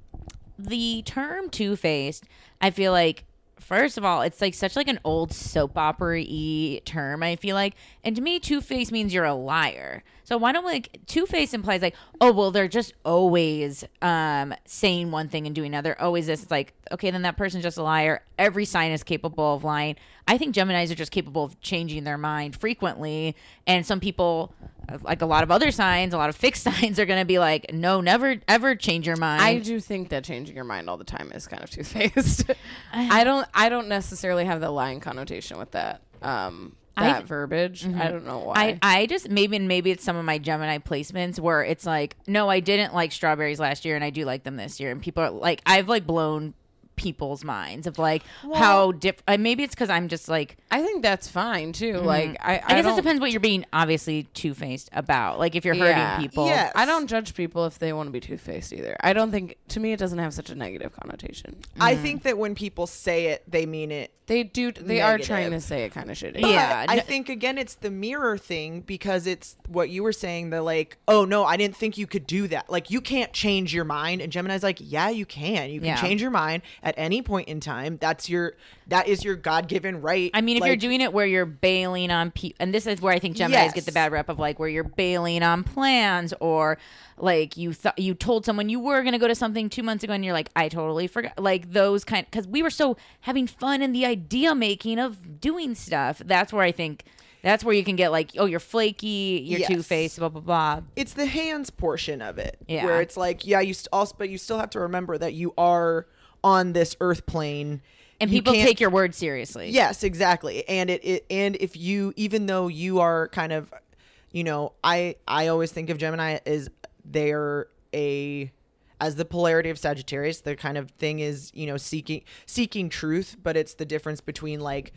the term two faced i feel like first of all it's like such like an old soap opera y term i feel like. And to me two faced means you're a liar So why don't we like Two Face implies like, oh well, they're just always um saying one thing and doing another. Always this. It's like, okay, then that person's just a liar. Every sign is capable of lying. I think Gemini's are just capable of changing their mind frequently, and some people, like a lot of other signs, a lot of fixed signs, are going to be like, no, never, ever change your mind. I do think that changing your mind all the time is kind of two faced. I don't. I don't necessarily have the lying connotation with that. Um, That verbiage. I mm-hmm. don't know why. I, I just maybe and maybe it's some of my Gemini placements where it's like, no, I didn't like strawberries last year and I do like them this year. And people are like, I've like blown people's minds of like how different. Maybe it's because I'm just like, I think that's fine too. Mm-hmm. Like I, I, I, guess it depends what you're being obviously two faced about. Like if you're hurting Yeah. people. Yes. I don't judge people if they want to be two faced either. I don't think to me it doesn't have such a negative connotation. I mm-hmm. think that when people say it, they mean it. They do. They are trying to say it kind of shitty. But Yeah, I think again it's the mirror thing because it's what you were saying. The like, oh no, I didn't think you could do that. Like you can't change your mind. And Gemini's like, yeah, you can. You can Yeah. change your mind at any point in time. That's your that is your God given right. I mean, if you're doing it where you're bailing on people, and this is where I think Gemini's get the bad rep of like where you're bailing on plans, or like you thought you told someone you were going to go to something two months ago, and you're like, I totally forgot. Like those kind, because we were so having fun in the idea making of doing stuff. That's where I think that's where you can get like, oh, you're flaky, you're Yes. two faced, blah blah blah. it's the hands portion of it Yeah. where it's like yeah you st- also but you still have to remember that you are on this earth plane And You people take your word seriously. Yes, exactly. And it, it and if you even though you are kind of you know, I I always think of Gemini as they're a as the polarity of Sagittarius, the kind of thing is, you know, seeking seeking truth, but it's the difference between like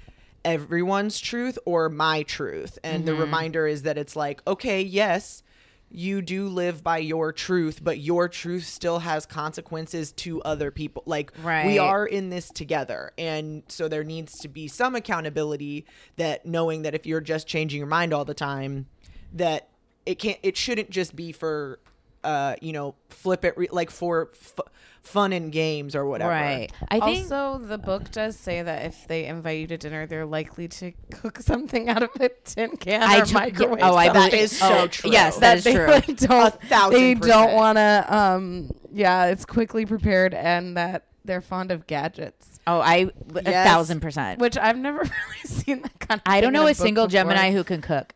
everyone's truth or my truth. And the mm-hmm. reminder is that it's like, okay, yes, you do live by your truth, but your truth still has consequences to other people. Like we are in this together. And so there needs to be some accountability that knowing that if you're just changing your mind all the time, that it can't it shouldn't just be for uh, you know, flip it re- like for f- fun and games or whatever. Right. I think also, the book does say that if they invite you to dinner, they're likely to cook something out of a tin can I or to- microwave. oh, I something. believe so oh, true. Yes, that that is they true. like don't A thousand they don't want to um yeah it's quickly prepared and that they're fond of gadgets Oh, I a Yes. thousand percent. which I've never really seen that kind of I don't thing in know a book single before. Gemini who can cook.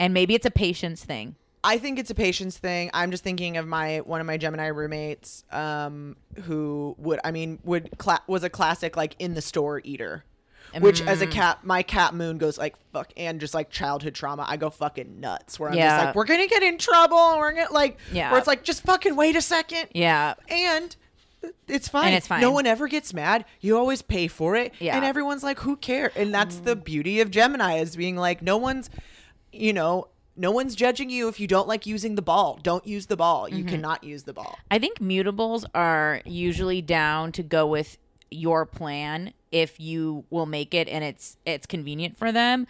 And maybe it's a patience thing. I think it's a patience thing. I'm just thinking of my one of my Gemini roommates, um, who would I mean would cla- was a classic like in the store eater, which as Mm. a cat, my cat Moon goes like fuck and just like childhood trauma. I go fucking nuts. Where I'm Yeah. just like we're gonna get in trouble. We're gonna like Yeah. where it's like just fucking wait a second. Yeah. and it's fine. And it's fine. No one ever gets mad. You always pay for it. Yeah. And everyone's like, who cares? And that's the beauty of Gemini is being like, no one's, you know, no one's judging you if you don't like using the ball. Don't use the ball. Mm-hmm. You cannot use the ball. I think mutables are usually down to go with your plan if you will make it and it's it's convenient for them.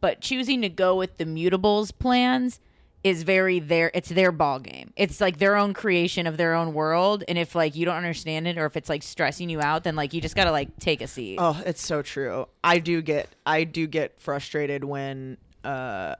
But choosing to go with the mutables plans is very their it's their ball game. It's like their own creation of their own world. And if like you don't understand it or if it's like stressing you out, then like you just gotta like take a seat. Oh, it's so true. I do get, I do get frustrated when, uh,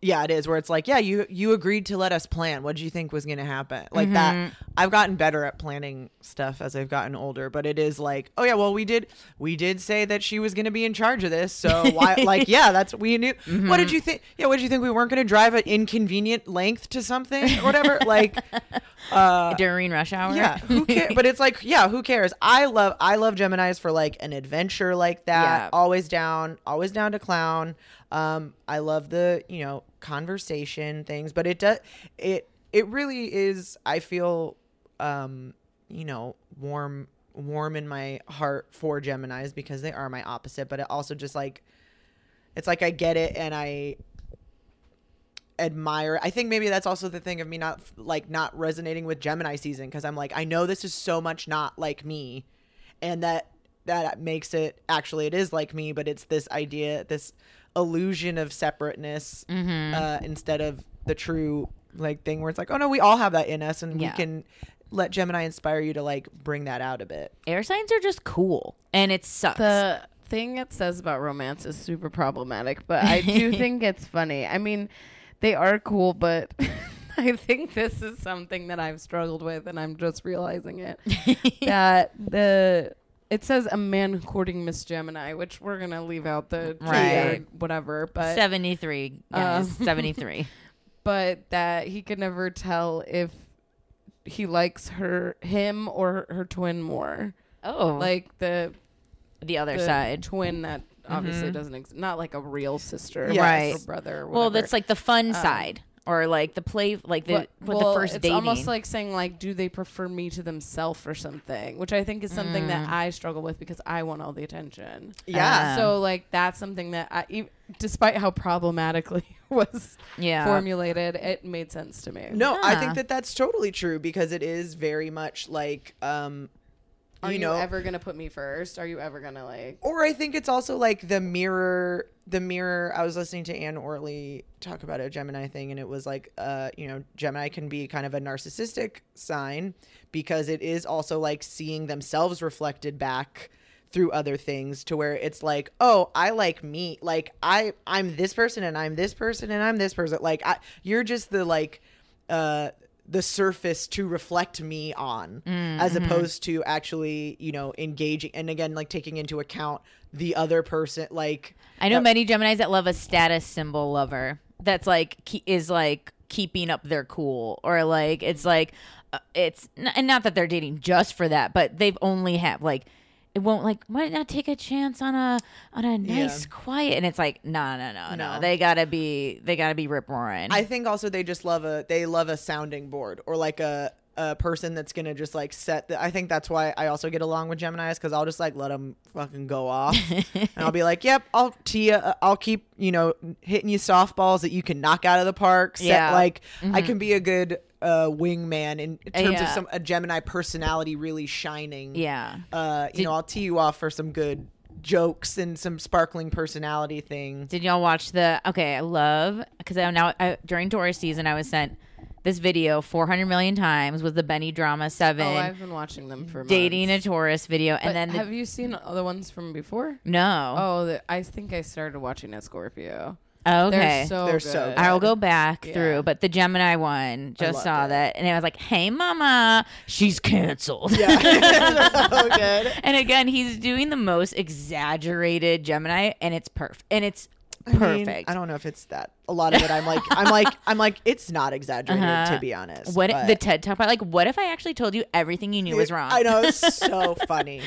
yeah, it is where it's like, yeah, you you agreed to let us plan. What do you think was going to happen? Like that. Mm-hmm. I've gotten better at planning stuff as I've gotten older, but it is like, oh yeah, well we did we did say that she was going to be in charge of this, so why? like, yeah, that's we knew. What did mm-hmm. you think? Yeah, what did you think? We weren't going to drive an inconvenient length to something or whatever. like, uh, During rush hour. yeah, who cares? but it's like, yeah, who cares? I love I love Gemini's for like an adventure like that. Yeah. Always down, always down to clown. Um, I love the you know conversation things, but it does it it really is. I feel um you know warm warm in my heart for Gemini's because they are my opposite, but it also just like it's like I get it and I admire. I think maybe that's also the thing of me not like not resonating with Gemini season because I'm like I know this is so much not like me, and that that makes it actually it is like me, but it's this idea, this illusion of separateness uh, instead of the true like thing where it's like oh no we all have that in us and Yeah. we can let Gemini inspire you to like bring that out a bit. Air signs are just cool. And it sucks. the thing it says about romance is super problematic but i do think it's funny i mean they are cool, but I think this is something that I've struggled with, and I'm just realizing it. that the it says a man courting Miss Gemini, which we're gonna leave out the Right. whatever, but 73, guys. Uh, 73. but that he could never tell if he likes her him or her twin more, Oh, like the the other the side. twin that obviously Mhm. doesn't exist, not like a real sister, Yes. Right. or brother. Or Well, that's like the fun Um, side, or like the play, like the What- with well, the first it's dating. almost like saying like, do they prefer me to themselves or something? Which I think is something Mm. that I struggle with because I want all the attention. Yeah. Um, so like that's something that I, e- despite how problematically was yeah. formulated, it made sense to me. No, I think that that's totally true because it is very much like um Are you you, know ever gonna put me first? Are you ever gonna like? or I think it's also like the mirror the mirror I was listening to Anne Ortelee talk about a Gemini thing and it was like uh you know Gemini can be kind of a narcissistic sign because it is also like seeing themselves reflected back through other things to where it's like oh I like me like I I'm this person and I'm this person and I'm this person like I you're just the like uh the surface to reflect me on as opposed to actually you know engaging and again like taking into account the other person like I know that- many Geminis that love a status symbol lover. That's like is like keeping up their cool, or like it's like uh, it's and not that they're dating just for that, but they've only have like it won't like why not take a chance on a on a nice Yeah. quiet and it's like no no no no No. they gotta be they gotta be rip roaring. I think also they just love a they love a sounding board or like a a person that's gonna just like set the I think that's why I also get along with Gemini's because I'll just like let them fucking go off and I'll be like yep I'll tee I'll keep you know hitting you softballs that you can knock out of the park set, Yeah. like I can be a good uh wingman in terms of some a Gemini personality really shining yeah. uh you Did- know I'll tee you off for some good jokes and some sparkling personality things Did y'all watch the? Okay, I love because I now I, during Taurus season I was sent this video 400 million times was the Benny drama seven Oh, I've been watching them for dating a. Taurus video, But and then the, have you seen the ones from before? no. Oh, the, I think I started watching a Scorpio. okay. They're so They're good. so good. I will go back Yeah. through, but the Gemini one just saw it. that, and I was like, "Hey, Mama, she's canceled." yeah so good and again, he's doing the most exaggerated Gemini, and it's perfect, and it's I mean, perfect. I don't know if it's that. A lot of it, I'm like, I'm like, I'm like, it's not exaggerated Uh-huh. to be honest. what but- the TED talk about? Like, what if I actually told you everything you knew was wrong? I know it's so funny.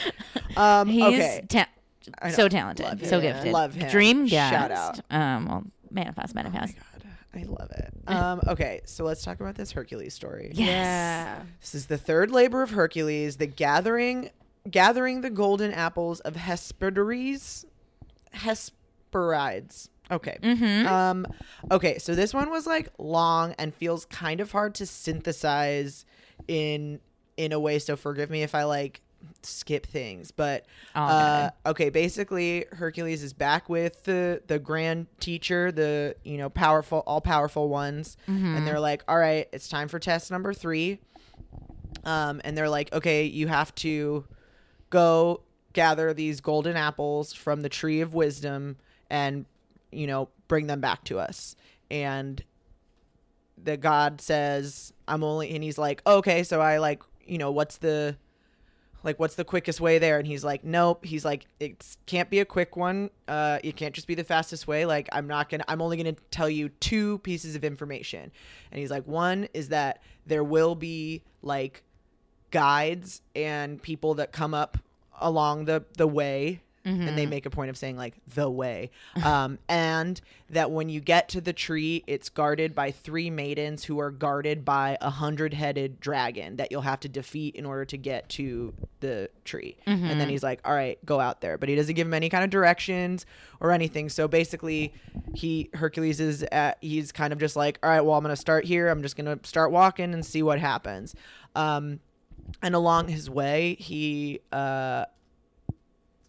Um, He's okay, ta- know. so talented, Love so him. gifted. Love him. Dream guest. Shout out. Um, well, manifest, Oh my manifest. God, I love it. Um, okay, so let's talk about this Hercules story. Yes. Yeah. This is the third labor of Hercules, the gathering, gathering the golden apples of Hesperides, Hesperides. Okay. Mm-hmm. Um, okay, so this one was like long and feels kind of hard to synthesize in in a way. So forgive me if I like skip things, but All uh, okay. Basically, Hercules is back with the the grand teacher, the you know powerful, all powerful ones, Mm-hmm. and they're like, "All right, it's time for test number three. Um, and they're like, "Okay, you have to go gather these golden apples from the tree of wisdom and you know bring them back to us. And the god says i'm only and he's like okay so i like you know what's the like what's the quickest way there? And he's like nope. He's like it can't be a quick one. Uh it can't just be the fastest way. Like i'm not gonna i'm only gonna tell you two pieces of information. And he's like one is that there will be like guides and people that come up along the the way and they make a point of saying like the way. Um and that when you get to the tree it's guarded by three maidens who are guarded by a hundred-headed dragon that you'll have to defeat in order to get to the tree. And then he's like all right go out there. But he doesn't give him any kind of directions or anything. So basically he hercules is at he's kind of just like all right well i'm gonna start here. I'm just gonna start walking and see what happens. Um and along his way he uh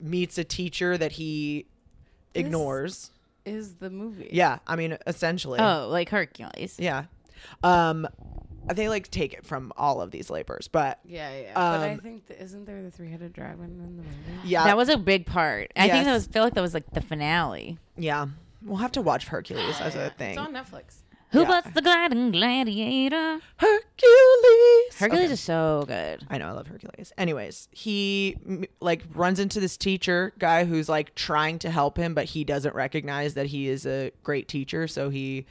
meets a teacher that he This- ignores Is the movie? yeah i mean essentially Oh, like Hercules. yeah um they like take it from all of these labors but Yeah, yeah. but I Um, think th- isn't there the three-headed dragon in the movie? yeah That was a big part. I think that Yes. was feel like that was like the finale. yeah we'll have to watch hercules as a thing It's on Netflix. Who Yeah. was the gliding gladiator? Hercules. Hercules Okay. is so good. I know I love Hercules. Anyways, he like runs into this teacher guy who's like trying to help him, but he doesn't recognize that he is a great teacher, so he,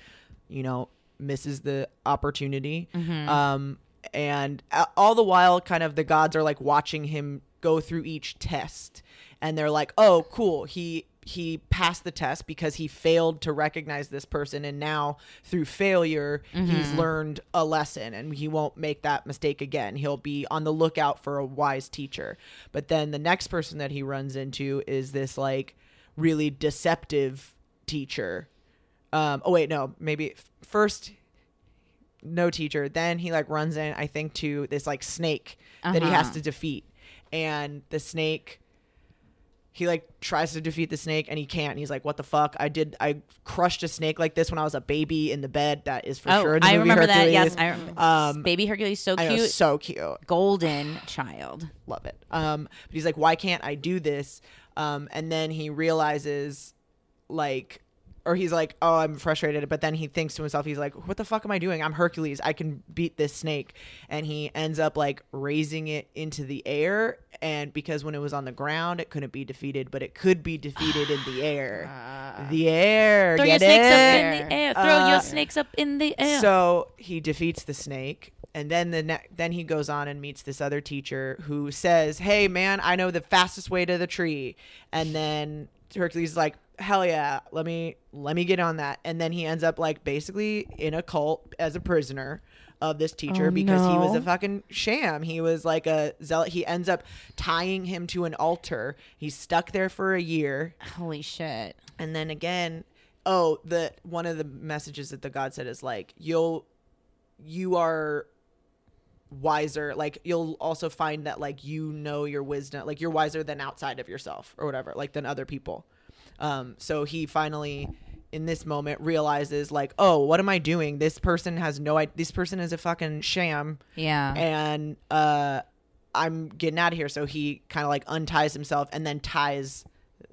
you know, misses the opportunity. Um, and all the while, kind of the gods are like watching him go through each test, and they're like, "Oh, cool, he." He passed the test because he failed to recognize this person, and now through failure, he's learned a lesson, and he won't make that mistake again. He'll be on the lookout for a wise teacher. But then the next person that he runs into is this like really deceptive teacher. Um, oh wait, no, maybe f- first no teacher. Then he like runs in, I think, to this like snake that he has Uh-huh. to defeat, and the snake. He like tries to defeat the snake and he can't. And he's like, "What the fuck? I did. I crushed a snake like this when I was a baby in the bed. That is for oh, sure." I remember that. Yes, I remember. Um, Baby Hercules, so I cute, know, so cute golden child. love it. Um, but he's like, why can't I do this? Um, and then he realizes, like, or he's like, oh, I'm frustrated. But then he thinks to himself, he's like, what the fuck am I doing? I'm Hercules. I can beat this snake. And he ends up like raising it into the air. And because when it was on the ground, it couldn't be defeated, but it could be defeated in the air. the air. Throw your snakes it? up in the air. Throw Uh, your snakes up in the air. So he defeats the snake, and then the ne- then he goes on and meets this other teacher who says, "Hey, man, I know the fastest way to the tree." And then Hercules is like, "Hell yeah, let me let me get on that." And then he ends up like basically in a cult as a prisoner of this teacher Oh, because he was a fucking sham. He was like a zealot. He ends up tying him to an altar. He's stuck there for a year. Holy shit. And then again, oh, the one of the messages that the god said is like you'll you are wiser like you'll also find that like you know your wisdom like you're wiser than outside of yourself or whatever like than other people um so he finally in this moment realizes like oh what am i doing? This person has no idea this person is a fucking sham. Yeah. and uh i'm getting out of here. So he kind of like unties himself and then ties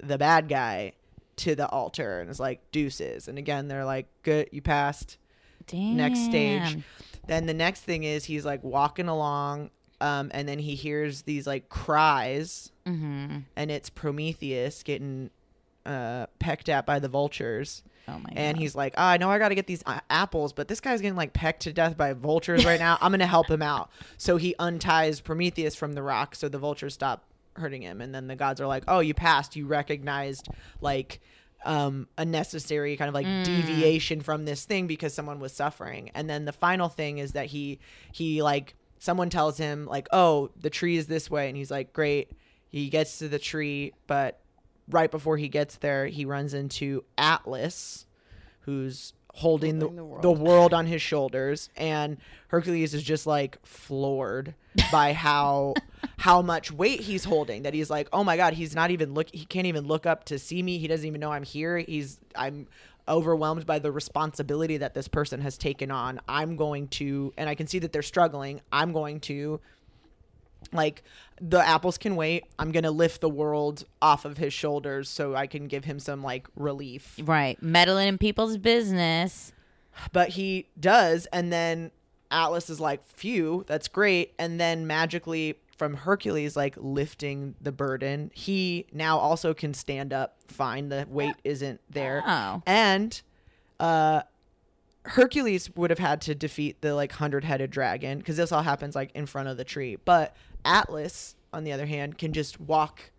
the bad guy to the altar and is like deuces. And again they're like good you passed. Damn. next stage. Then the next thing is he's like walking along um and then he hears these like cries. Mm-hmm. and it's prometheus getting uh pecked at by the vultures Oh my and god. he's like, oh, I know I got to get these uh, apples, but this guy's getting like pecked to death by vultures right now. I'm going to help him out. So he unties Prometheus from the rock so the vultures stop hurting him. And then the gods are like, oh, you passed. You recognized like um, a necessary kind of like deviation from this thing because someone was suffering. And then the final thing is that he, he like, someone tells him like, oh, the tree is this way. And he's like, great. He gets to the tree, but right before he gets there, he runs into Atlas, who's holding the, the world. the world on his shoulders, and Hercules is just like floored by how how much weight he's holding. That he's like, oh my god, he's not even look. He can't even look up to see me. He doesn't even know I'm here. He's I'm overwhelmed by the responsibility that this person has taken on. I'm going to, and I can see that they're struggling. I'm going to like the apples can wait i'm gonna lift the world off of his shoulders so i can give him some like relief right. Meddling in people's business. but he does and then atlas is like phew that's great and then magically from hercules like lifting the burden he now also can stand up fine the weight isn't there Oh. and uh Hercules would have had to defeat the like hundred headed dragon because this all happens like in front of the tree. But Atlas, on the other hand, can just walk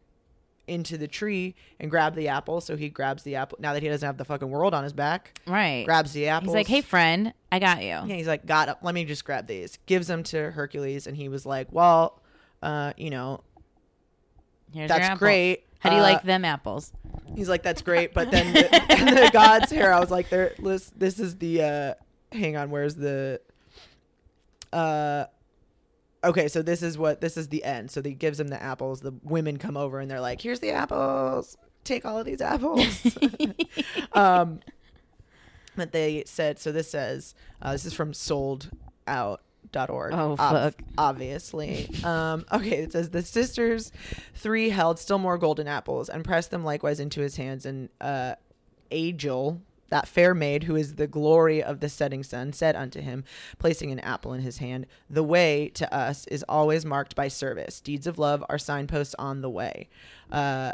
into the tree and grab the apple. So he grabs the apple now that he doesn't have the fucking world on his back. Right. Grabs the apple. He's like, hey, friend, I got you. Yeah, he's like, got it. Let me just grab these. Gives them to Hercules, and he was like, well, uh, you know, Here's that's great. How do you Uh, like them apples? He's like, that's great, but then the, and the gods here, I was like, there. This, this is the. uh Hang on, where's the? Uh, okay, so this is what this is the end. So he gives him the apples. The women come over and they're like, here's the apples. Take all of these apples. um, but they said so. This says uh, this is from sold out. Dot org. Oh, ob- fuck. obviously. Um, okay, it says the sisters three held still more golden apples and pressed them likewise into his hands. And uh, Aegle, that fair maid who is the glory of the setting sun said unto him, placing an apple in his hand, The way to us is always marked by service. Deeds of love are signposts on the way. Uh,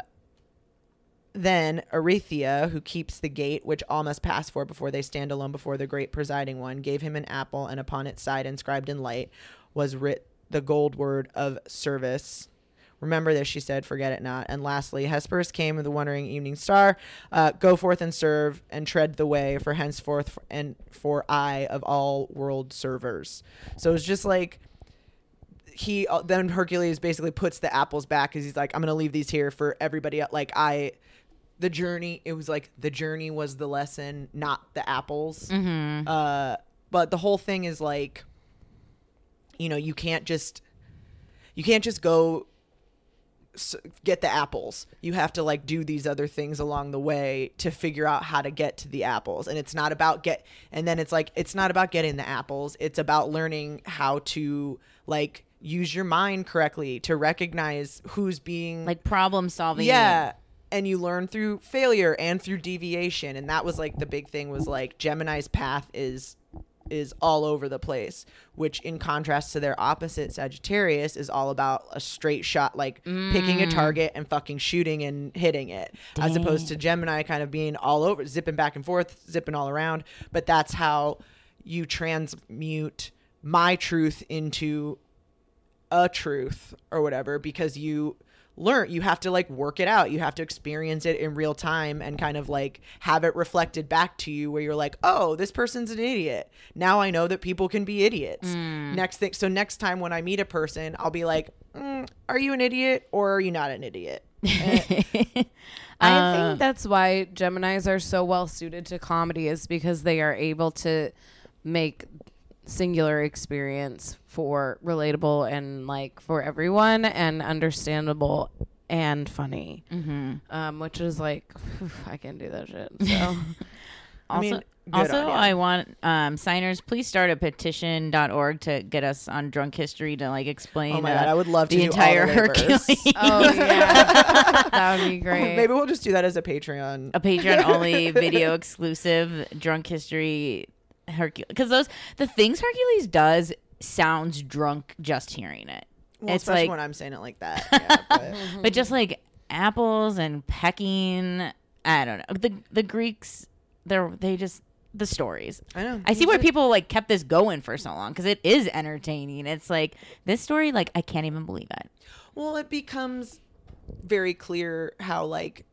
then Erytheia, who keeps the gate, which all must pass for before they stand alone before the great presiding one, gave him an apple, and upon its side, inscribed in light, was writ the gold word of service. Remember this, she said, forget it not. And lastly, Hesperus came with the wandering evening star. Uh, go forth and serve and tread the way for henceforth and for I of all world servers. So it's just like he uh, then Hercules basically puts the apples back because he's like, I'm gonna leave these here for everybody. Like I, the journey. It was like the journey was the lesson, not the apples. Mm-hmm. Uh, but the whole thing is like, you know, you can't just, you can't just go get the apples. You have to like do these other things along the way to figure out how to get to the apples. And it's not about get and then it's like it's not about getting the apples. It's about learning how to like use your mind correctly to recognize who's being Like problem solving. yeah and you learn through failure and through deviation and that was like the big thing was like gemini's path is is all over the place which in contrast to their opposite sagittarius is all about a straight shot like picking a mm. target and fucking shooting and hitting it as opposed to gemini kind of being all over zipping back and forth zipping all around. But that's how you transmute my truth into a truth or whatever because you learn you have to like work it out. You have to experience it in real time and kind of like have it reflected back to you where you're like oh this person's an idiot. Now i know that people can be idiots. Next thing so next time when i meet a person i'll be like mm, are you an idiot or are you not an idiot? Eh, I Uh, think that's why Geminis are so well suited to comedy is because they are able to make singular experience for relatable and like for everyone and understandable and funny. Mm-hmm. Um, which is like I can do that shit. So I mean, Also, also. I want um, signers. Please start a petition.org to get us on drunk history to like explain. oh my uh, god i would love to the do entire Hercules. Oh yeah. that would be great. maybe we'll just do that as a patreon a Patreon only video exclusive drunk history Hercules because those the things Hercules does sounds drunk just hearing it. well, it's especially like when i'm saying it like that yeah, but- but just like apples and pecking I don't know. The the Greeks they're they just the stories. i know I see why people like kept this going for so long because it is entertaining. It's like this story like I can't even believe it. Well, it becomes very clear how like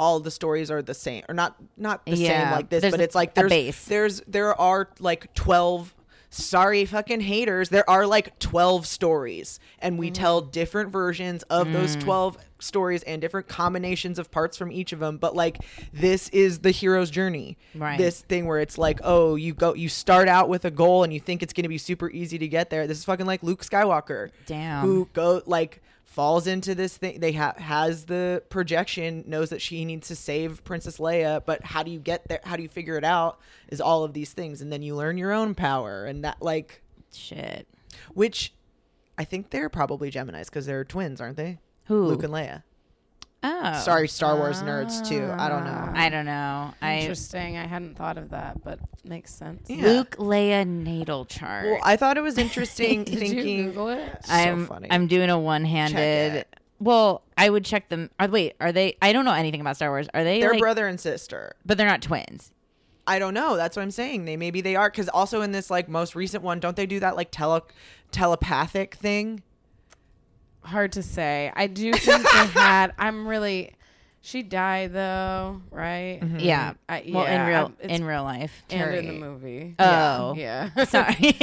all the stories are the same or not not the same like this, but it's like there's there's there are like 12 sorry fucking haters. There are like 12 stories and we tell different versions of those Mm. 12 stories and different combinations of parts from each of them but like this is the hero's journey Right. this thing where it's like oh you go you start out with a goal and you think it's going to be super easy to get there this is fucking like luke skywalker Damn. who go like falls into this thing they have has the projection knows that she needs to save princess leia but how do you get there how do you figure it out is all of these things and then you learn your own power and that like Shit. which i think they're probably geminis because they're twins aren't they Who? luke and leia Oh. sorry star wars nerds too i don't ah. know I don't know. I Interesting. I hadn't thought of that, but makes sense. Yeah. Luke Leia natal chart. well i thought it was interesting Did thinking you Google it? so I'm funny I'm doing a one-handed. it. Well, I would check them. Are, wait, are they? I don't know anything about Star Wars. Are they? they're like, brother and sister but they're not twins. I don't know. That's what I'm saying. They maybe they are because also in this like most recent one, don't they do that like tele telepathic thing? Hard to say. I do think they had. I'm really. She died though, right? Yeah. I, Well, in real I'm- in real life. and in the movie. Oh. yeah. Sorry.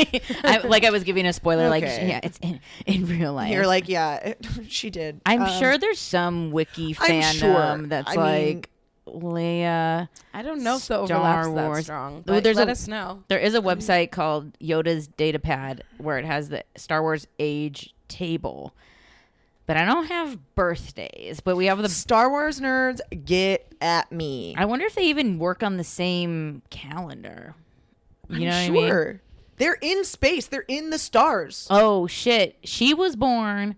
I, like I was giving a spoiler. Like yeah, it's in, in real life. You're like, yeah, it, she did. I'm Um, sure there's some wiki I'm fandom sure. that's I mean- like Leia. I don't know if the Star overlap's that Wars. strong. Well, there's let a- us know. There is a website called Yoda's Datapad where it has the Star Wars age table. But I don't have birthdays. But we have the. Star Wars nerds get at me. I wonder if they even work on the same calendar. You I'm know what I mean? sure. They're in space. They're in the stars. Oh shit! She was born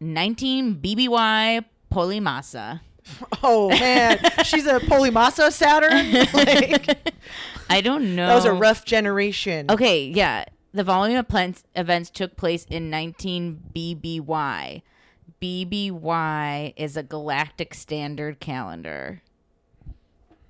19 BBY Polymasa. Oh man, she's a Polymassa Saturn. like, I don't know. that was a rough generation. Okay, yeah. The following events events took place in 19 BBY. BBY is a galactic standard calendar.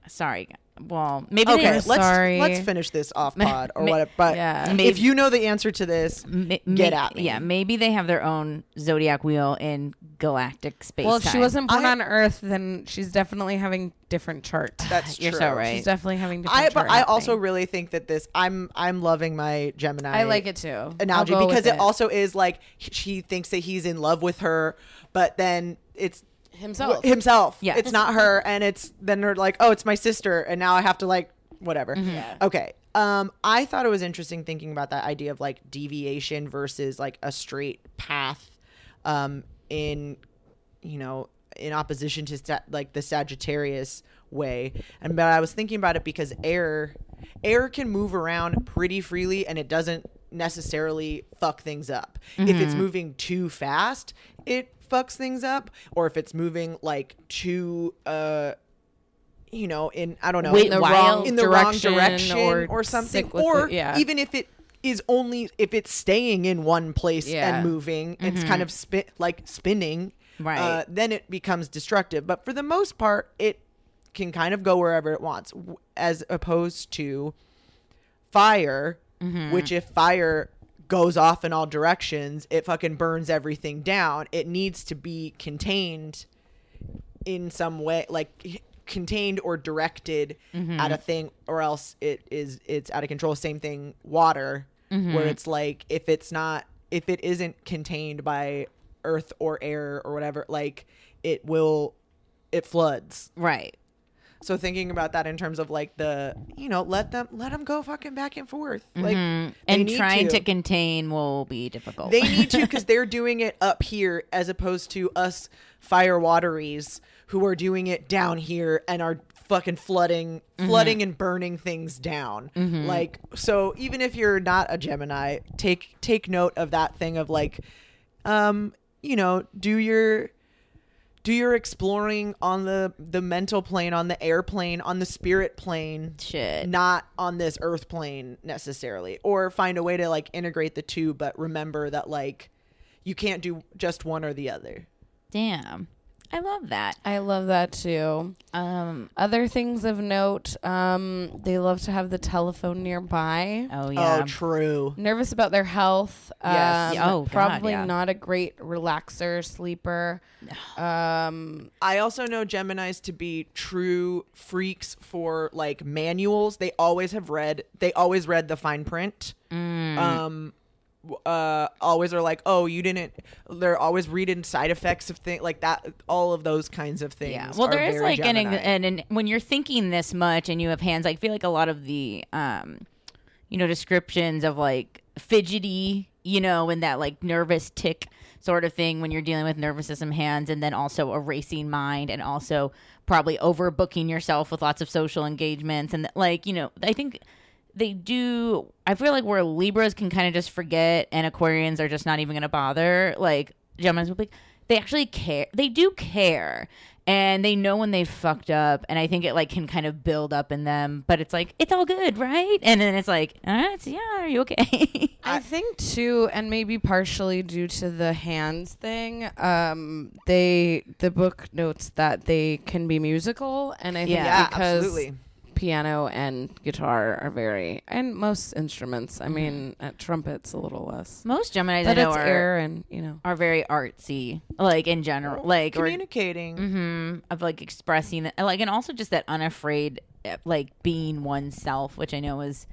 Sorry. Well, maybe Okay, they let's sorry. let's finish this off pod or whatever. But Yeah. Maybe- if you know the answer to this, Ma- get ma- at. Yeah, maybe they have their own zodiac wheel in galactic space. Well, if she wasn't born I- on Earth, then she's definitely having different chart. that's You're true. so right. She's definitely having different I chart. but I happening. also really think that this I'm I'm loving my Gemini. I like it too. analogy because with it. also is like she thinks that he's in love with her, but then it's himself. himself. Yeah. it's not her, and it's then they're like, oh, it's my sister, and now I have to like whatever. Yeah. Okay. Um, I thought it was interesting thinking about that idea of like deviation versus like a straight path, um, in you know in opposition to sa- like the Sagittarius way. And but I was thinking about it because air air can move around pretty freely and it doesn't necessarily fuck things up. If it's moving too fast, it fucks things up or if it's moving like too uh you know in I don't know Wait, in the wrong in the wrong direction direction or, or something or it, yeah. even if it is only if it's staying in one place Yeah. and moving it's kind of spin like spinning Right. uh, then it becomes destructive. But for the most part, it can kind of go wherever it wants, as opposed to fire, which if fire goes off in all directions, it fucking burns everything down. It needs to be contained in some way, like contained or directed mm-hmm. at a thing, or else it is it's out of control. Same thing, water, mm-hmm. where it's like if it's not if it isn't contained by earth or air or whatever, like it will it floods. right. So thinking about that in terms of like the you know let them let them go fucking back and forth like Mm-hmm. And trying to. contain will be difficult. they need to because they're doing it up here as opposed to us fire wateries who are doing it down here and are fucking flooding Mm-hmm. flooding and burning things down like so even if you're not a gemini take take note of that thing of like um you know do your do your exploring on the the mental plane on the airplane on the spirit plane Shit. not on this earth plane necessarily or find a way to like integrate the two but remember that like you can't do just one or the other Damn. I love that. I love that too. Um. Other things of note, um, they love to have the telephone nearby. Oh yeah. oh true Nervous about their health. Yes. Um, Oh, God, probably yeah. not a great relaxer, sleeper. Um, i also know geminis to be true freaks for like manuals they always have read they always read the fine print Mm. um w- uh always are like oh you didn't they're always reading side effects of things like that all of those kinds of things Yeah. Well, there is like an, and, and when you're thinking this much and you have hands, I feel like a lot of the, um, you know, descriptions of like fidgety, you know, and that like nervous tick sort of thing when you're dealing with nervous system hands, and then also a racing mind, and also probably overbooking yourself with lots of social engagements, and like you know, I think they do i feel like where libras can kind of just forget and aquarians are just not even gonna bother like geminis will be they actually care they do care and they know when they've fucked up and i think it like can kind of build up in them but it's like it's all good right and then it's like all right yeah are you okay I think too, and maybe partially due to the hands thing. Um, they the book notes that they can be musical, and I think Yeah. yeah because absolutely piano and guitar are very, and most instruments. I mean, uh, trumpets a little less, most geminis but i know it's are, air and you know. are very artsy like in general like or communicating hmm of like expressing that like and also just that unafraid eh, like being oneself which i know is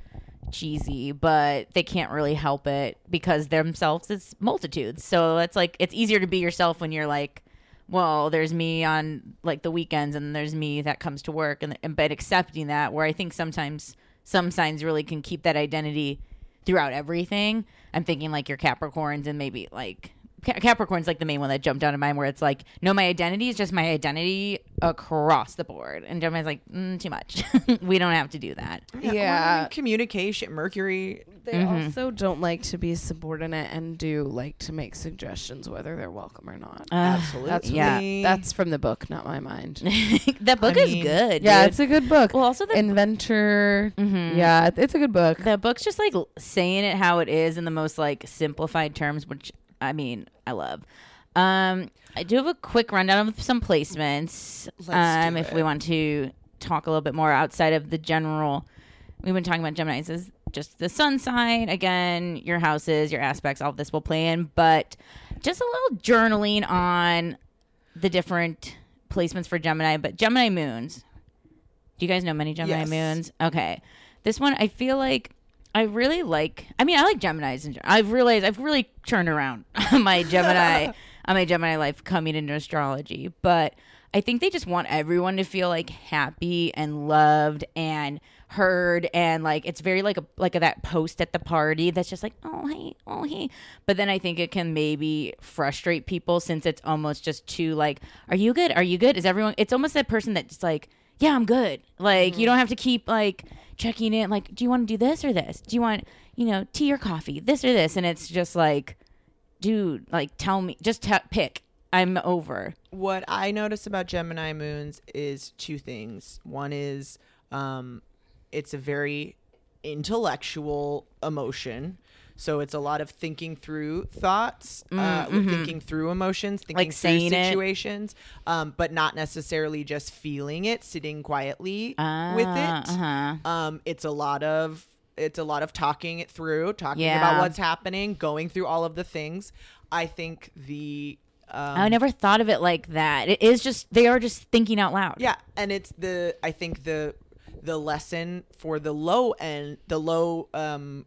cheesy but they can't really help it because themselves is multitudes so it's like it's easier to be yourself when you're like well there's me on like the weekends and there's me that comes to work and, and but accepting that where i think sometimes some signs really can keep that identity throughout everything. I'm thinking like your capricorns and maybe like Capricorn's like the main one that jumped out of mind, where it's like, no, my identity is just my identity across the board, and Gemini's like, mm, too much. we don't have to do that. well, I mean, Yeah. communication mercury they Mhm. also don't like to be subordinate and do like to make suggestions whether they're welcome or not. Uh, Absolutely. That's yeah. That's from the book, not my mind. that book I is mean, good. yeah, dude. it's a good book. well, also the Inventor. Mhm. Yeah, it's a good book. the book's just like saying it how it is in the most like simplified terms, which I mean I love. Um, I do have a quick rundown of some placements. Let's um, if we want to talk a little bit more outside of the general, we've been talking about Gemini's as just the sun sign. Again, your houses, your aspects, all of this will play in, but just a little journaling on the different placements for Gemini. But Gemini moons. Do you guys know many Gemini Yes. moons? Okay, this one I feel like I really like. I mean, I like Gemini's. In, I've realized I've really turned around my Gemini on my Gemini life coming into astrology, but I think they just want everyone to feel like happy and loved and heard and like it's very like a like a, that post at the party that's just like oh hey oh hey but then i think it can maybe frustrate people since it's almost just too like are you good are you good is everyone it's almost that person that's like yeah i'm good like you mm-hmm. don't have to keep like checking in like do you want to do this or this? Do you want you know tea or coffee? This or this? And it's just like dude like tell me just t- pick. I'm over. What I notice about Gemini moons is two things. One is um, it's a very intellectual emotion. So it's a lot of thinking through thoughts, uh, thinking through emotions, thinking Mm, mm-hmm. Like through situations, um, but not necessarily just feeling it, sitting quietly with it. uh-huh. Um, it's a lot of it's a lot of talking it through, talking Yeah. about what's happening, going through all of the things. I think the um, I never thought of it like that. It is just they are just thinking out loud. Yeah, and it's the I think the the lesson for the low end, the low um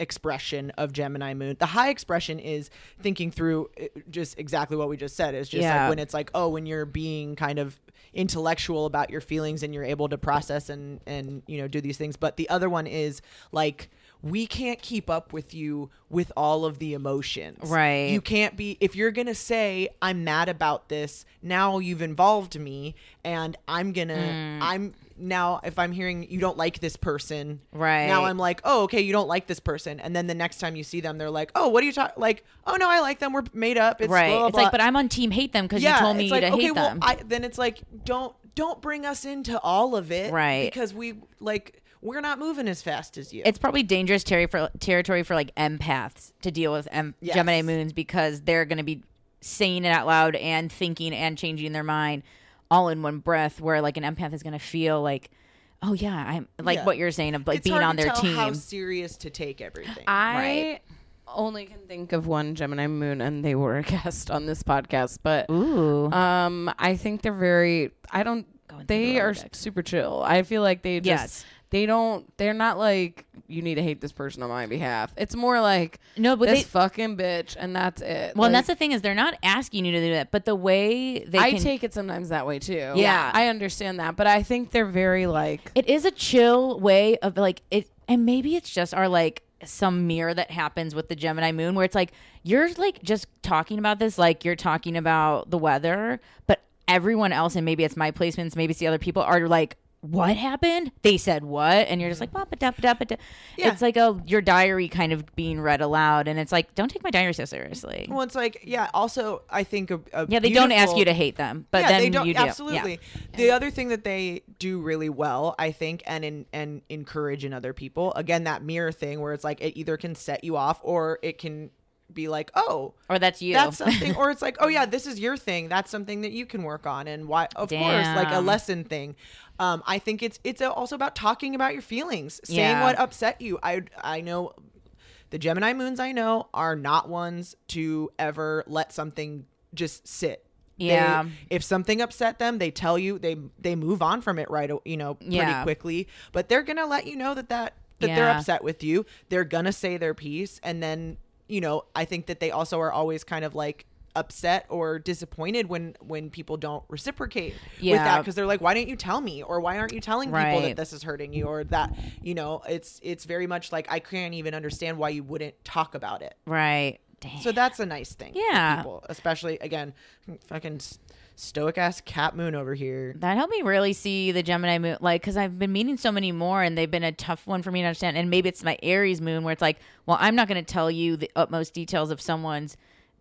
expression of Gemini moon. The high expression is thinking through uh, just exactly what we just said. It's just Yeah. like when it's like, oh, when you're being kind of intellectual about your feelings and you're able to process and and you know do these things. But the other one is like we can't keep up with you with all of the emotions. Right. You can't be if you're gonna say i'm mad about this now you've involved me and i'm gonna Mm. i'm now if i'm hearing you don't like this person Right. now i'm like oh okay you don't like this person and then the next time you see them they're like oh what are you talking like oh no i like them we're made up it's right. blah, blah, it's like, but I'm on team hate them because you told me it's like, to okay, hate well, them. I, then it's like don't don't bring us into all of it, Right. Because we like we're not moving as fast as you. it's probably dangerous terri for, territory for like empaths to deal with em- Yes. Gemini moons because they're going to be saying it out loud and thinking and changing their mind all in one breath. Where like an empath is going to feel like, oh yeah, I'm like Yeah. what you're saying of like it's being hard on to their tell team. How serious to take everything? I Right. only can think of one Gemini moon, and they were a guest on this podcast. But Ooh, um, I think they're very. I don't. Going through They the are Rolodex. super chill. I feel like they just. Yes. They don't. They're not like you need to hate this person on my behalf. It's more like no, but this they. fucking bitch, and that's it. Well, and that's the thing is they're not asking you to do that, but the way they I can, take it sometimes that way too. Yeah. I understand that, but I think they're very like. it is a chill way of like it and maybe it's just our like some mirror that happens with the gemini moon where it's like you're like just talking about this like you're talking about the weather but everyone else and maybe it's my placements maybe it's the other people are like what happened they said what and you're just like mm-hmm. "Ba, ba, da, da, da." Yeah. it's like a your diary kind of being read aloud and it's like don't take my diary so seriously well, it's like yeah. Also, I think a, a yeah they don't ask you to hate them but yeah, then they don't you do Yeah. absolutely. The other thing that they do really well, I think, and in, and encourage in other people, again, that mirror thing where it's like it either can set you off or it can be like, oh, or that's you that's something, or it's like, oh yeah, this is your thing. That's something that you can work on, and why, of course, like a lesson thing. Um, I think it's it's also about talking about your feelings, saying Yeah. what upset you. I I know the Gemini moons I know are not ones to ever let something just sit. They- Yeah. if something upset them, they tell you they they move on from it right, you know, pretty Yeah. quickly. But they're gonna let you know that that that they're upset with you. They're gonna say their piece, and then you know, I think that they also are always kind of like upset or disappointed when when people don't reciprocate with that because they're like why didn't you tell me or why aren't you telling people that this is hurting you or that you know it's it's very much like i can't even understand why you wouldn't talk about it right Damn. so that's a nice thing Yeah. people especially again fucking stoic ass cat moon over here. That helped me really see the Gemini moon, like, because I've been meeting so many more, and they've been a tough one for me to understand. And maybe it's my Aries moon, where it's like, well, I'm not going to tell you the utmost details of someone's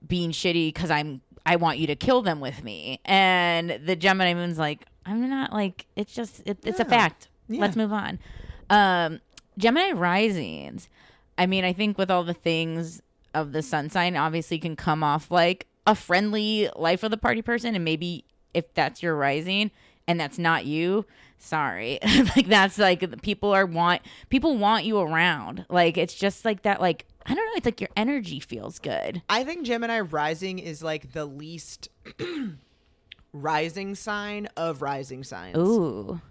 being shitty because I'm I want you to kill them with me. And the Gemini moon's like, I'm not like it's just it, it's a fact. Yeah. Let's move on. Um, Gemini risings. I mean, I think with all the things of the sun sign, obviously can come off like a friendly life of the party person, and maybe if that's your rising and that's not you, sorry, like that's like people are want people want you around. Like it's just like that. Like I don't know. It's like your energy feels good. I think Gemini rising is like the least rising sign of rising signs. Ooh,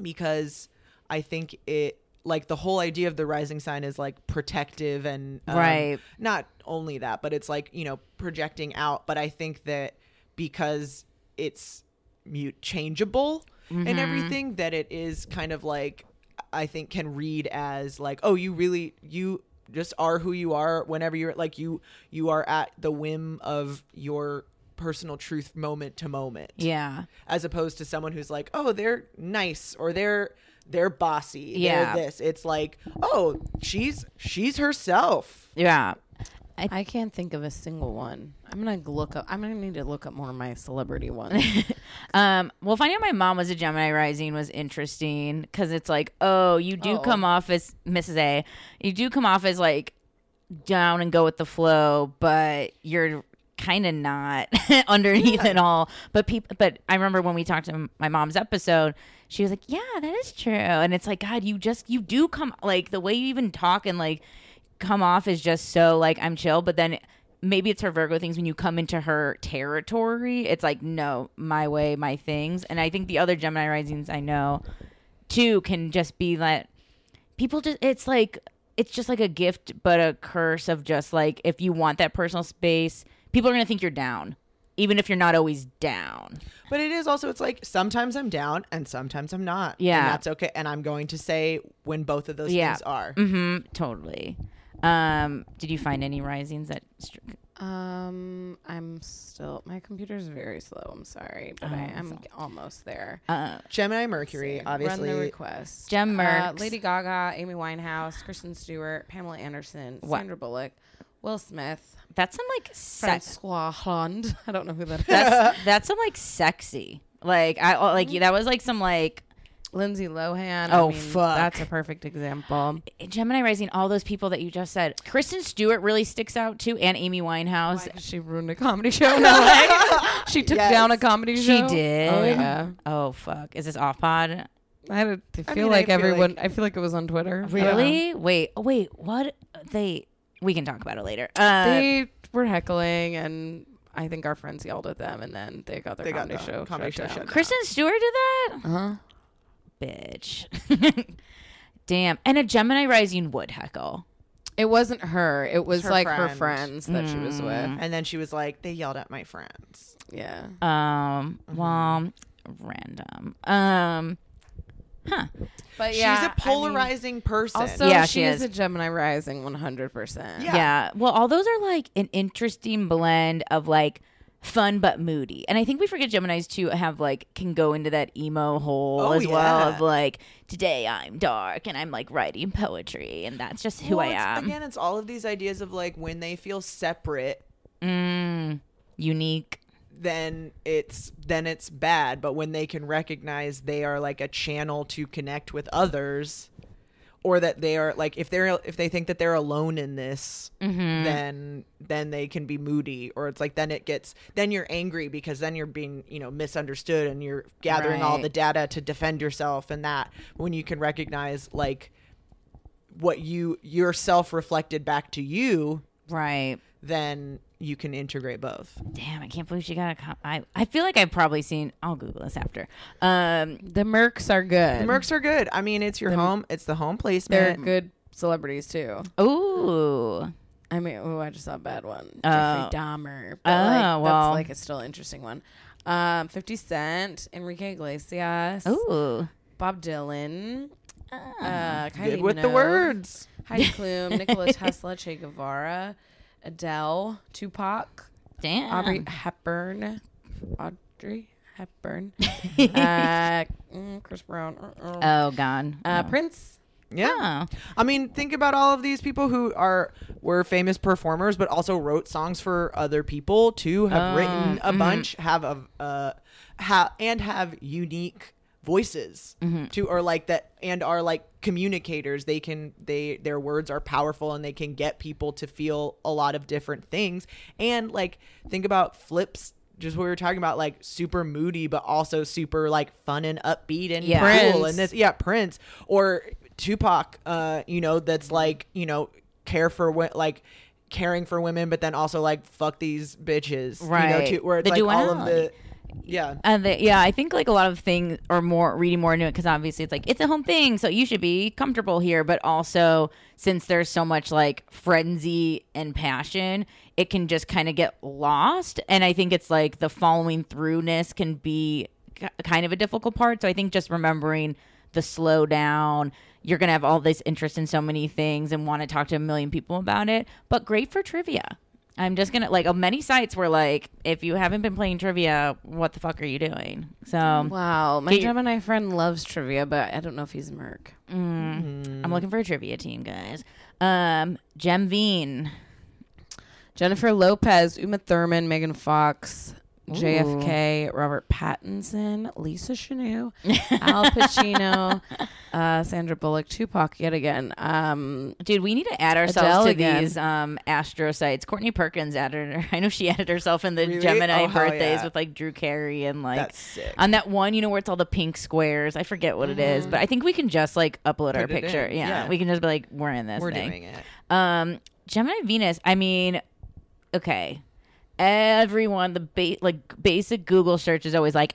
because I think it like the whole idea of the rising sign is like protective and um, Right. Not only that, but it's like you know projecting out. But I think that because it's mute changeable and everything, that it is kind of like I think can read as like oh you really you just are who you are whenever you're like you you are at the whim of your personal truth moment to moment yeah, as opposed to someone who's like, oh, they're nice or they're they're bossy. Yeah. They're this. It's like, oh, she's she's herself. yeah. I can't think of a single one. I'm gonna look up. I'm gonna need to look up more of my celebrity ones. Um, well, finding out my mom was a Gemini rising was interesting because it's like, oh, you do Oh. come off as Mrs. A, you do come off as like down and go with the flow, but you're kind of not underneath it all. But people, but I remember when we talked to my mom's episode, she was like, yeah, that is true, and it's like, God, you just you do come like the way you even talk and like come off as just so like I'm chill, but then maybe it's her Virgo things when you come into her territory, it's like no, my way, my things. And I think the other Gemini risings I know too can just be that people just it's like it's just like a gift but a curse of just like if you want that personal space, people are going to think you're down even if you're not always down. But it is also it's like sometimes I'm down and sometimes I'm not. Yeah. And that's okay. And I'm going to say when both of those Yeah. things are. Mhm, totally. Um did you find any risings that str- um, I'm still. My computer's very slow. I'm sorry, but I Oh, am so- almost there. uh Gemini Mercury, obviously. Run the request. Gem Uh, Lady Gaga, Amy Winehouse, Kristen Stewart, Pamela Anderson, What? Sandra Bullock, Will Smith, that's some like sex Francois I don't know who that is. that's that's some like sexy. Like I like that was like some like Lindsay Lohan. Oh, I mean, fuck. That's a perfect example. Gemini rising. All those people that you just said. Kristen Stewart really sticks out too, and Amy Winehouse. Why? 'Cause she ruined a comedy show in LA. she took Yes. down a comedy show. She did. Oh yeah. Oh fuck! Is this off pod? I had to I feel mean, I like feel everyone. like- I feel like it was on Twitter. I don't. Really? Wait. oh, Wait. What? They? We can talk about it later. Uh, They were heckling, and I think our friends yelled at them, and then they got their They got comedy the show. comedy shut show down. Kristen Stewart did that. Uh huh. Bitch. Damn. And a Gemini rising would heckle. It wasn't her. It was her like her friends that she was with. And then she was like, they yelled at my friends. Yeah. Um. Well, random. Um. Huh. But She's yeah, I a mean, polarizing person. also, Yeah, she, she is is. a Gemini rising, one hundred percent. Yeah. Yeah. Well, all those are like an interesting blend of like fun but moody. And I think we forget Geminis too have like can go into that emo hole Oh, as well of like today I'm dark and I'm like writing poetry and that's just who Well, I am. Again, it's all of these ideas of like when they feel separate, Mm, unique. then it's then it's bad. But when they can recognize they are like a channel to connect with others, or that they are like if they're if they think that they're alone in this, Mm-hmm. then then they can be moody. Or it's like then it gets then you're angry because then you're being you know misunderstood and you're gathering all the data to defend yourself and that when you can recognize like what you yourself reflected back to you Right. then you can integrate both. Damn, I can't believe she got a com- I I feel like I've probably seen I'll Google this after. Um The Mercs are good. The Mercs are good. I mean, it's your The- home. It's the home They're placement. good celebrities too. ooh. I mean, oh, I just saw a bad one. Oh. Jeffrey Dahmer. But Oh, like, well. that's like a still interesting one. Um, Fifty Cent, Enrique Iglesias, Ooh. Bob Dylan, Ah. uh, Kylie Good with the words. Heidi Klum, Nikola Tesla, Che Guevara, Adele, Tupac, Damn. Aubrey Hepburn, Audrey Hepburn, uh, mm, Chris Brown, uh-uh. Oh, God. uh, Oh. Prince. Yeah. Oh. I mean, think about all of these people who are were famous performers, but also wrote songs for other people too. Have Oh, written a mhm. bunch, have a uh, ha- and have unique voices to, or like that, and are like communicators. They can they their words are powerful, and they can get people to feel a lot of different things. And like think about flips. Just what we were talking about, like super moody, but also super like fun and upbeat and Yeah. cool. Prince. And this, yeah, Prince or Tupac, uh, you know, that's like, you know, care for wo- like caring for women, but then also like fuck these bitches, You know, Right. too, where it's The like all of the, duality. Yeah, And the, yeah, I think like a lot of things are more reading more into it because obviously it's like it's a home thing, so you should be comfortable here. But also, since there's so much like frenzy and passion, it can just kind of get lost. And I think it's like the following throughness can be kind of a difficult part. So I think just remembering the slow down. You're gonna have all this interest in so many things and want to talk to a million people about it. But great for trivia. I'm just gonna like many sites were like, if you haven't been playing trivia, what the fuck are you doing? So Wow, my Get Gemini friend loves trivia, but I don't know if he's a merc. mm, I'm looking for a trivia team, guys. Um, Jem Veen. Jennifer Lopez, Uma Thurman, Megan Fox, JFK, Robert Pattinson, Lisa Chanou, Al Pacino, uh, Sandra Bullock, Tupac yet again. Um, Dude, we need to add ourselves Adele to again. these um astro sites. Courtney Perkins added her. I know she added herself in the Really? Gemini Oh, birthdays yeah. with like Drew Carey and like on that one, you know, where it's all the pink squares. I forget what it is, but I think we can just like upload our Put it picture. Yeah, Yeah. we can just be like, we're in this We're thing. doing it. Um, Gemini Venus. I mean, okay, everyone the ba- like basic Google search is always like,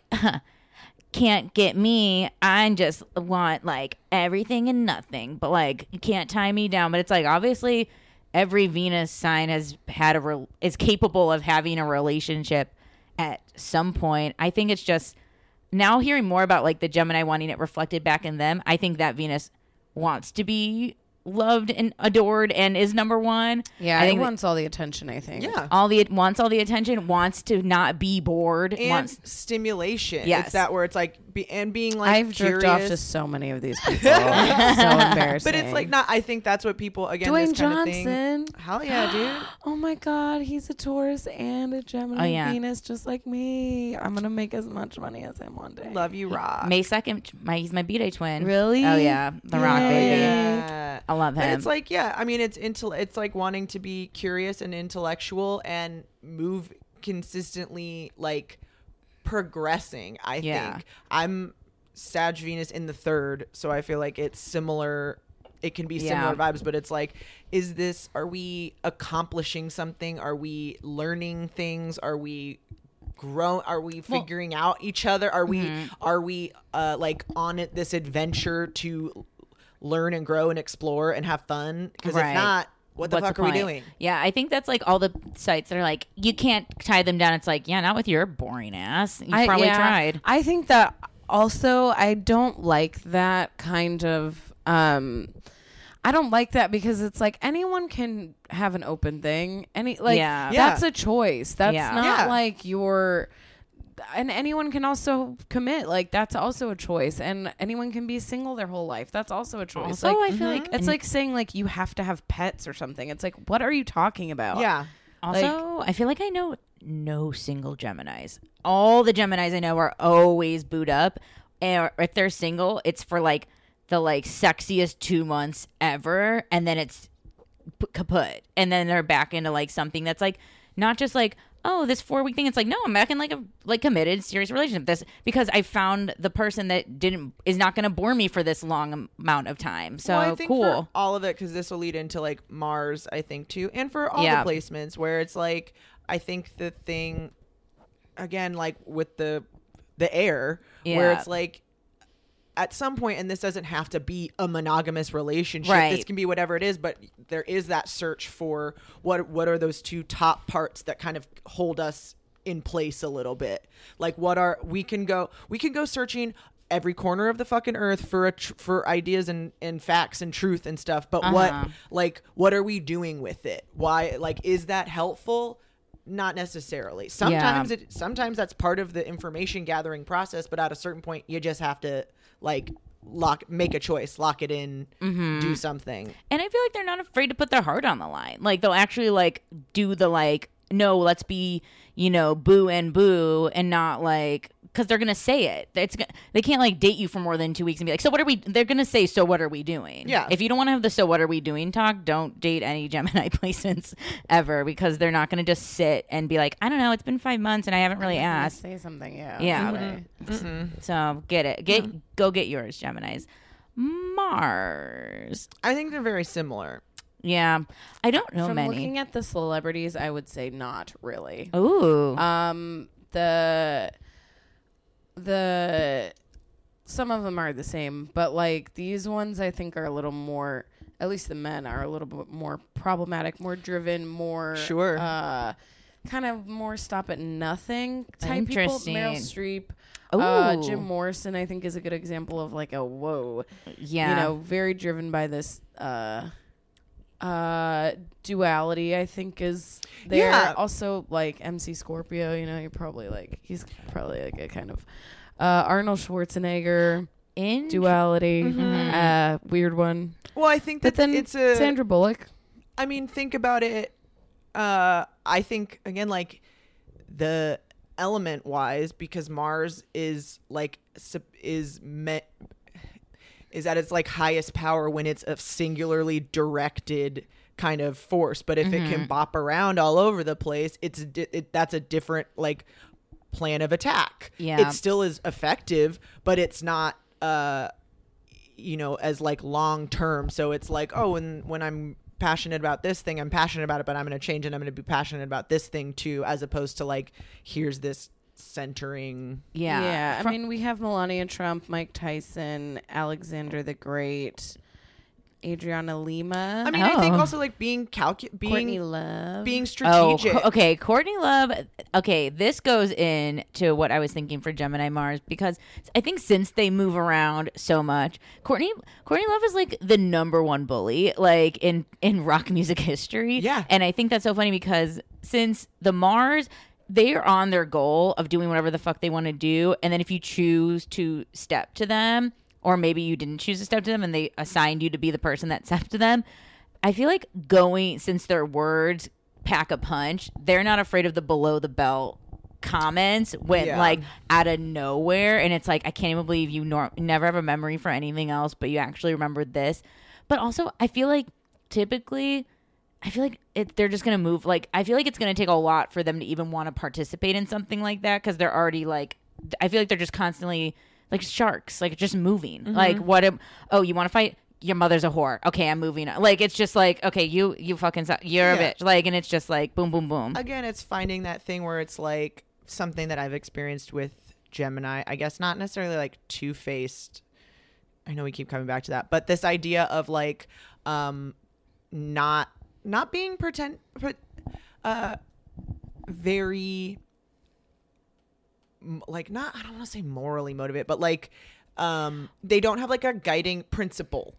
can't get me. I just want like everything and nothing, but like you can't tie me down. But it's like obviously every Venus sign has had a re- is capable of having a relationship at some point. I think it's just now hearing more about like the Gemini wanting it reflected back in them. I think that Venus wants to be loved and adored and is number one. yeah, I I think that wants all the attention. I think. Yeah. all the wants all the attention, wants to not be bored, And wants stimulation. Yes. It's that where it's like, be, and being like, I've jerked off to so many of these people. It's so embarrassing. But it's like not. I think that's what people again. Dwayne this kind of thing. Johnson. Hell yeah, dude. Oh my God, he's a Taurus and a Gemini Oh, yeah. Venus, just like me. I'm gonna make as much money as him one day. Love you, Rock. May second. My he's my B day twin. Really? Oh yeah, the Rock Yay. baby. Yeah. I love But him. it's like, yeah, I mean, it's intel- It's like wanting to be curious and intellectual and move consistently, like progressing. I Yeah. think I'm Sag Venus in the third, so I feel like it's similar. It can be similar Yeah. vibes, but it's like, is this? Are we accomplishing something? Are we learning things? Are we grow are we figuring out each other are we Mm-hmm. are we uh like on it this adventure to learn and grow and explore and have fun because Right. if not what the What's fuck are we point? doing Yeah, I think that's like all the sites that are like you can't tie them down. It's like yeah, not with your boring ass. You I- probably yeah. tried. I think that also I don't like that kind of um I don't like that because it's like anyone can have an open thing. Any like Yeah. Yeah. that's a choice. That's Yeah. not Yeah. like your and anyone can also commit. Like that's also a choice. And anyone can be single their whole life. That's also a choice. Also, like, I feel like it's mm-hmm. like saying like you have to have pets or something. It's like what are you talking about? yeah Also, I feel like I know no single Geminis. All the Geminis I know are always booed up. And if they're single, it's for like the like sexiest two months ever, and then it's kaput, and then they're back into like something that's like not just like oh this four week thing. It's like no, I'm back in like a like committed serious relationship. This because I found the person that didn't is not going to bore me for this long amount of time. So Well, I think cool. for all of it because this will lead into like Mars, I think too, and for all Yeah. the placements where it's like I think the thing again, like with the the air, where it's like at some point, and this doesn't have to be a monogamous relationship. This can be whatever it is, but there is that search for what what are those two top parts that kind of hold us in place a little bit. Like what are we can go we can go searching every corner of the fucking earth for a tr- for ideas and and facts and truth and stuff. But Uh-huh. what like what are we doing with it? Why like is that helpful? not necessarily. Sometimes it sometimes that's part of the information gathering process, but at a certain point you just have to like lock make a choice, lock it in, Mm-hmm. do something. And I feel like they're not afraid to put their heart on the line. Like they'll actually like do the like no, let's be, you know, boo and boo and not like cuz they're going to say it. It's they can't like date you for more than 2 weeks and be like, "So what are we They're going to say, "So what are we doing?" Yeah. If you don't want to have the so what are we doing talk, don't date any Gemini placements ever because they're not going to just sit and be like, "I don't know, it's been 5 months and I haven't really Gonna asked." Say something, yeah. Yeah. right. So, get it. Get go get yours, Geminis. Mars. I think they're very similar. Yeah. I don't know From many. looking at the celebrities, I would say not really. Ooh. Um, the the some of them are the same, but like these ones, I think are a little more. At least the men are a little bit more problematic, more driven, more Sure. uh, kind of more stop at nothing type people. Meryl. Streep, uh, Jim Morrison, I think is a good example of like a whoa, yeah. you know, very driven by this uh uh duality i think is there Yeah. also like mc scorpio you know you're probably like he's probably like a kind of uh arnold schwarzenegger in duality Mm-hmm. uh weird one Well, I think that then it's a sandra bullock I mean, think about it. Uh, I think again, like the element wise, because Mars is like is met is at its like highest power when it's a singularly directed kind of force. But if it can bop around all over the place, it's it, that's a different like plan of attack. Yeah. it still is effective, but it's not. Uh, you know as like long term so it's like oh when when i'm passionate about this thing i'm passionate about it but i'm going to change and i'm going to be passionate about this thing too as opposed to like here's this centering yeah. yeah From- i mean we have melania trump mike tyson alexander the great adriana lima i mean i think Oh. also like being calcu courtney being love being Oh, strategic co- okay. Courtney Love. Okay, this goes in to what I was thinking for Gemini Mars because I think since they move around so much, Courtney Courtney Love is like the number one bully like in in rock music history. Yeah. and I think that's so funny because since the Mars. They are on their goal of doing whatever the fuck they want to do, and then if you choose to step to them, or maybe you didn't choose to step to them, and they assigned you to be the person that stepped to them, I feel like going since their words pack a punch, they're not afraid of the below the belt comments when Yeah. like out of nowhere and it's like I can't even believe you nor- never have a memory for anything else but you actually remembered this. But also I feel like typically I feel like it, they're just going to move like I feel like it's going to take a lot for them to even want to participate in something like that cuz they're already like I feel like they're just constantly like sharks like just moving. Like what am, oh you want to fight your mother's a whore. Okay, I'm moving. on. Like it's just like okay, you you fucking su- you're Yeah. a bitch. Like and it's just like boom boom boom. again it's finding that thing where it's like something that i've experienced with gemini i guess not necessarily like two-faced i know we keep coming back to that but this idea of like um not not being pretend but uh very like not i don't want to say morally motivated but like um they don't have like a guiding principle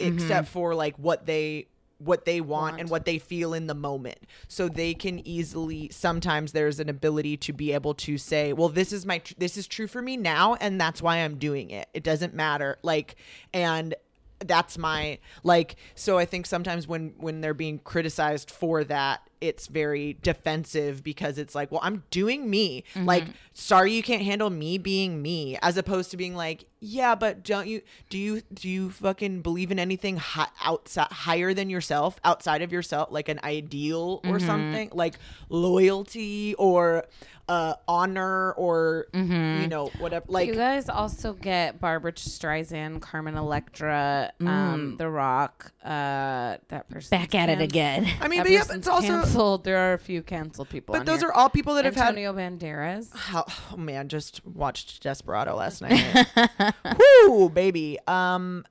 except for like what they what they want, and what they feel in the moment. So they can easily sometimes there's an ability to be able to say well this is my tr- this is true for me now and that's why i'm doing it. It doesn't matter like and that's my like so i think sometimes when when they're being criticized for that it's very defensive because it's like well i'm doing me. Mm-hmm. Like sorry you can't handle me being me as opposed to being like yeah but don't you do you do you fucking believe in anything hi- outside higher than yourself outside of yourself like an ideal or mm-hmm. something? Like loyalty or uh honor or you know whatever like you guys also get Barbra Streisand, Carmen Electra, Mm. um, The Rock. Uh, that person Back at it again. i mean That but yeah but it's also canceled. There are a few canceled people. but on those here. are all people that have had Antonio Banderas. How, oh man, just watched Desperado last night. Whoo, baby. Um,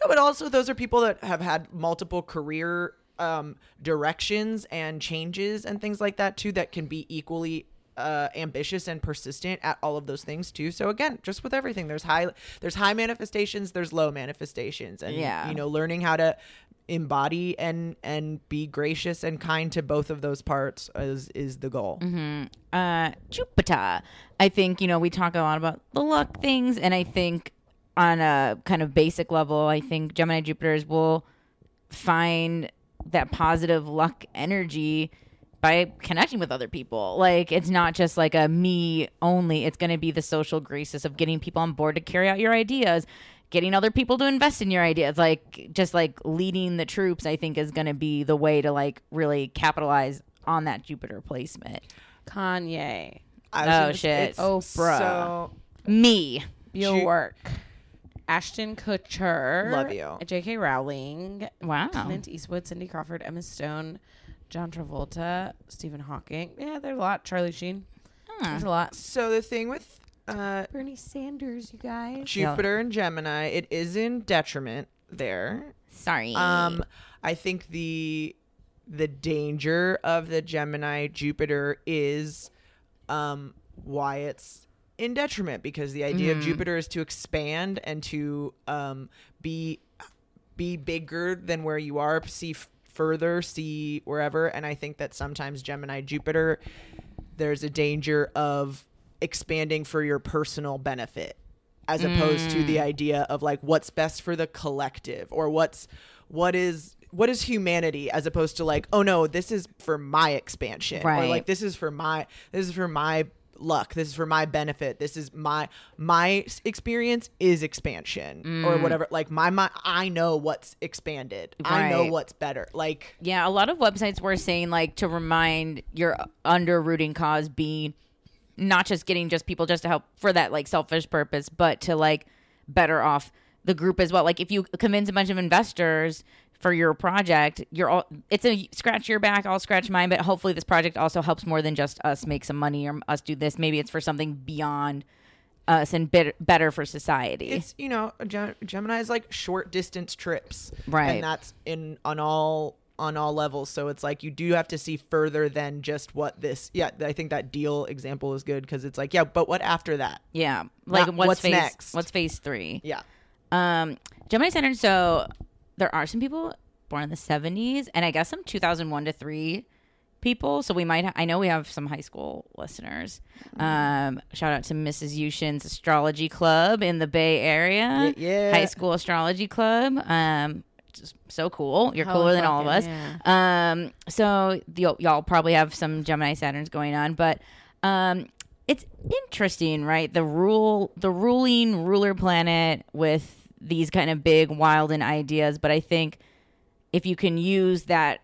no, but also those are people that have had multiple career um directions and changes and things like that too that can be equally uh, ambitious and persistent at all of those things too. So again, just with everything, there's high there's high manifestations, there's low manifestations, and Yeah. you know, learning how to embody and and be gracious and kind to both of those parts is is the goal. uh, Jupiter. I think, you know, we talk a lot about the luck things, and I think on a kind of basic level, I think Gemini Jupiters will find that positive luck energy by connecting with other people. Like, it's not just like a me only, it's going to be the social graces of getting people on board to carry out your ideas. Getting other people to invest in your ideas, like just like leading the troops, I think is going to be the way to like really capitalize on that Jupiter placement. Kanye, I oh, was Oh, gonna shit. it's Oprah. So Me. your work Ashton Kutcher, Love you. J.K. Rowling, Wow. Clint Eastwood, Cindy Crawford, Emma Stone, John Travolta, Stephen Hawking. Yeah, there's a lot. Charlie Sheen. There's a lot. so the thing with uh, Bernie Sanders, you guys. Jupiter and Gemini, it is in detriment there. Sorry. Um, I think the the danger of the Gemini Jupiter is um why it's in detriment because the idea of Jupiter is to expand and to um be be bigger than where you are, see f- further, see wherever, and I think that sometimes Gemini Jupiter there's a danger of expanding for your personal benefit as opposed to the mm. idea of like what's best for the collective or what's what is what is humanity as opposed to like oh no this is for my expansion or like this is for my this is for my luck. This is for my benefit. This is my my experience is expansion or mm. whatever. Like my my i know what's expanded. I know what's better. Like yeah, a lot of websites were saying like to remind your under rooting cause be not just getting just people just to help for that like selfish purpose, but to like better off the group as well. Like if you convince a bunch of investors for your project, you're all it's a scratch your back, I'll scratch mine, but hopefully this project also helps more than just us make some money or us do this. Maybe it's for something beyond us and better, better for society. it's you know Gem- gemini is like short distance trips Right. and that's in on all on all levels so it's like you do have to see further than just what this yeah i think that deal example is good because it's like yeah but what after that yeah. Like Not what's, what's phase next. what's phase three? yeah Um, Gemini Saturn. So there are some people born in the seventies, and I guess some two thousand one to three people. So we might. I know we have some high school listeners. Um, shout out to Mrs. Yushin's Astrology Club in the Bay Area. yeah. High School Astrology Club. Um, just so cool. You're cooler than all of us. fucking Um, so y- y'all probably have some Gemini Saturns going on, but um, it's interesting, right? The rule, the ruling ruler planet with these kind of big, wild and ideas. But I think if you can use that,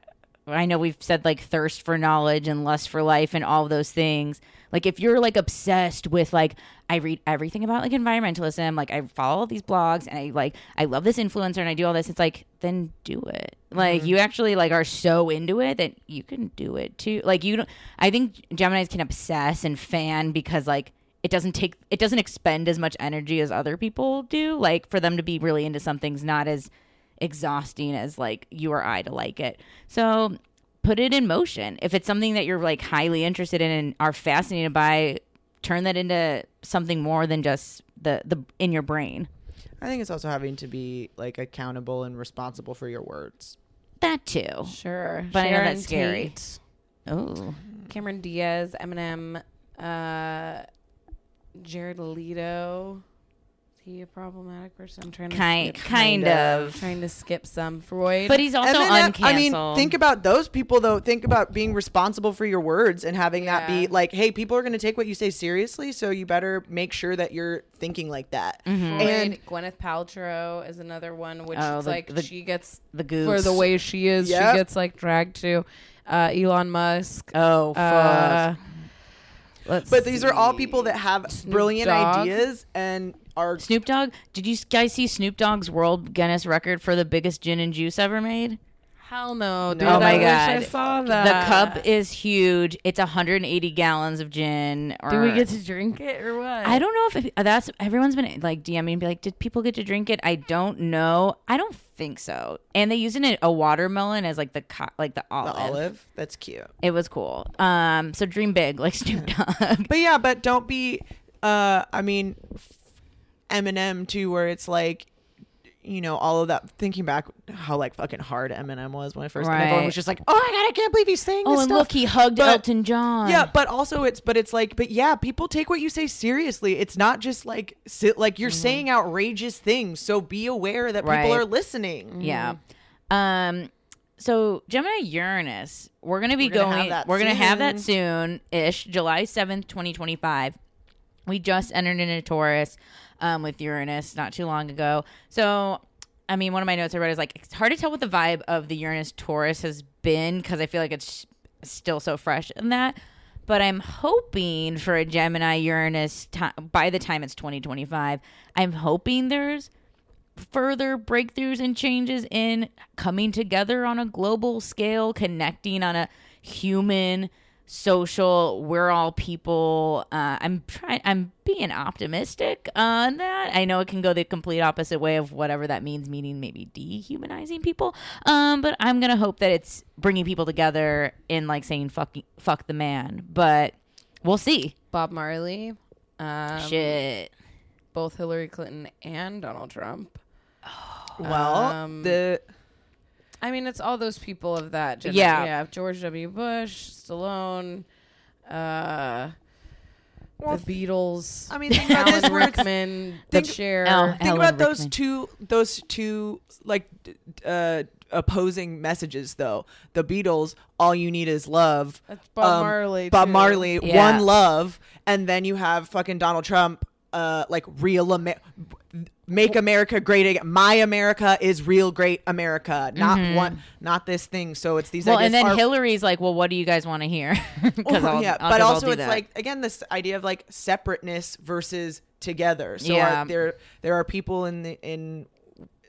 I know we've said like thirst for knowledge and lust for life and all those things. Like if you're like obsessed with like I read everything about like environmentalism, like I follow all these blogs and I like I love this influencer and I do all this, it's like then do it. Like mm-hmm. you actually like are so into it that you can do it too. Like you don't I think Geminis can obsess and fan because like it doesn't take it doesn't expend as much energy as other people do. Like for them to be really into something's not as exhausting as like you or I to like it. So put it in motion. If it's something that you're like highly interested in and are fascinated by, turn that into something more than just the the in your brain. i think it's also having to be like accountable and responsible for your words That too. Sure. But I know that's scary. Tate, Oh. Cameron Diaz, Eminem, uh, Jared Leto. Is he a problematic person? I'm trying to Kind skip, kind of. trying to skip some Freud. But he's also And then, uncanceled. I mean, think about those people though. Think about being responsible for your words and having that be like, hey, people are going to take what you say seriously, so you better make sure that you're thinking like that. Mm-hmm. Freud, And Gwyneth Paltrow is another one, which Oh, is the- like the- she gets the goose. for the way she is. Yep. She gets like dragged to uh, Elon Musk. Oh fuck. Uh, let's but these are all people that have Snoop brilliant Dogg. ideas and are Snoop Dogg. Did you guys see Snoop Dogg's world Guinness record for the biggest gin and juice ever made? Hell no, dude. Oh I my wish I God. saw that. The cup is huge. It's 180 gallons of gin. Or Do we get to drink it or what? I don't know if that's everyone's been like DMing and be like, did people get to drink it? I don't know. I don't think so. And they used a watermelon as like the co- like the olive. The olive. olive. That's cute. It was cool. Um, so dream big like Snoop Dogg. But yeah, but don't be. Uh, I mean, Eminem too, where it's like, you know, all of that. Thinking back, how like fucking hard Eminem was when I first. Everyone Right. was just like, "Oh my god, I can't believe he's saying oh, this and stuff." look, he hugged But- Elton John. Yeah, but also it's but it's like but yeah, people take what you say seriously. It's not just like sit like you're saying outrageous things. So be aware that people Mm-hmm. Are listening. Yeah. Um so Gemini Uranus, we're gonna be We're gonna going we're gonna have that soon ish, July seventh, twenty twenty five. We just entered into Taurus um with Uranus not too long ago. So I mean one of my notes I read is like it's hard to tell what the vibe of the Uranus Taurus has been because I feel like it's still so fresh in that. But I'm hoping for a Gemini Uranus ti by the time it's 2025. I'm hoping there's further breakthroughs and changes in coming together on a global scale, connecting on a human, social, we're all people. Uh, I'm trying, I'm being optimistic on that. I know it can go the complete opposite way of whatever that means, meaning maybe dehumanizing people. Um, but I'm gonna hope that it's bringing people together in like saying fuck, fuck the man. But we'll see. Bob Marley. Um, Shit. Both Hillary Clinton and Donald Trump. Well, Um, the I mean, it's all those people of that. Gen- Yeah. yeah. George W. Bush, Stallone, uh, Well, the Beatles. I mean, think about this Alan where it's- Rickman, the think- Cher. Oh, think Alan about those Rickman. two those two like uh opposing messages though. The Beatles, all you need is love. That's Bob Um, Marley. Bob too. Marley, Yeah. one love, and then you have fucking Donald Trump, uh, like real Amer- make America great again. My America is real great America, not one, not this thing. So it's these. Mm-hmm. Well, ideas and then are- Hillary's like, well, what do you guys want to hear? Because Well, I'll, yeah, I'll- but also it's that. like again this idea of like separateness versus together. So Yeah. are, there there are people in the in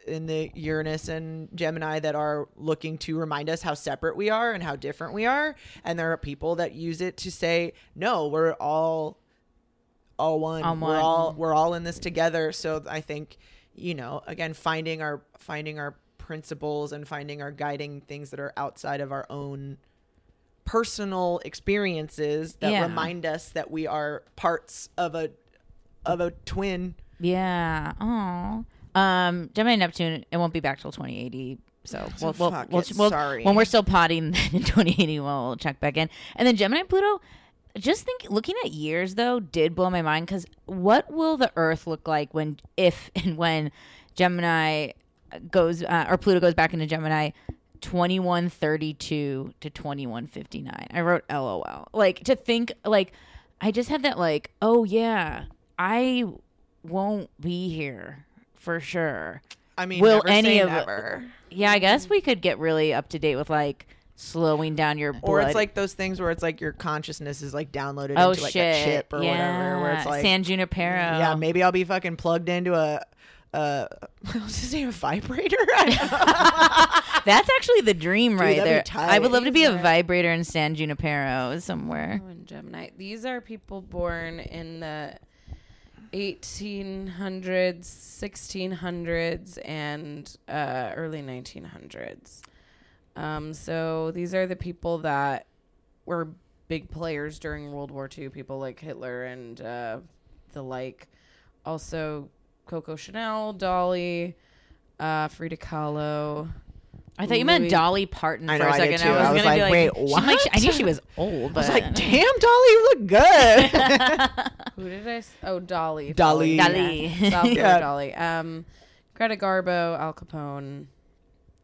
in the Uranus and Gemini that are looking to remind us how separate we are and how different we are, and there are people that use it to say no, we're all all one. All We're one. all we're all in this together. So I think you know again finding our finding our principles and finding our guiding things that are outside of our own personal experiences that Yeah. remind us that we are parts of a of a twin. yeah. Oh. Um, Gemini Neptune, it won't be back till 2080. So we'll, we'll, we'll, we'll- sorry. when we're still potting then in 2080, we'll check back in. And then Gemini Pluto, just think, looking at years though, did blow my mind because what will the Earth look like when, if and when Gemini goes uh, or Pluto goes back into Gemini? 2132 to 2159. I wrote LOL. Like to think like I just had that like, oh yeah, I won't be here for sure. I mean, Will any of never. Yeah, I guess we could get really up to date with like slowing down your blood. Or it's like those things where it's like your consciousness is like downloaded oh into like shit, a chip or yeah. whatever. Where it's like San Junipero. yeah, maybe I'll be fucking plugged into a. Uh, what's his name? A vibrator? I. That's actually the dream right there. I would love to be a vibrator in San Junipero somewhere. Oh, and Gemini. These are people born in the 1800s, 1600s, and uh, early 1900s. Um, so these are the people that were big players during World War II. People like Hitler and uh, the like. Also, Coco Chanel, Dolly, uh, Frida Kahlo. I thought you meant Louis- Dolly Parton I for know, a I did second. too. I was, I was gonna be like, like, wait, she might- I knew she was old, but I was like, damn, Dolly, you look good. Who did I? S- oh, Dolly. Dolly. Dolly. Yeah. South Florida Yeah. Dolly. Um, Greta Garbo, Al Capone,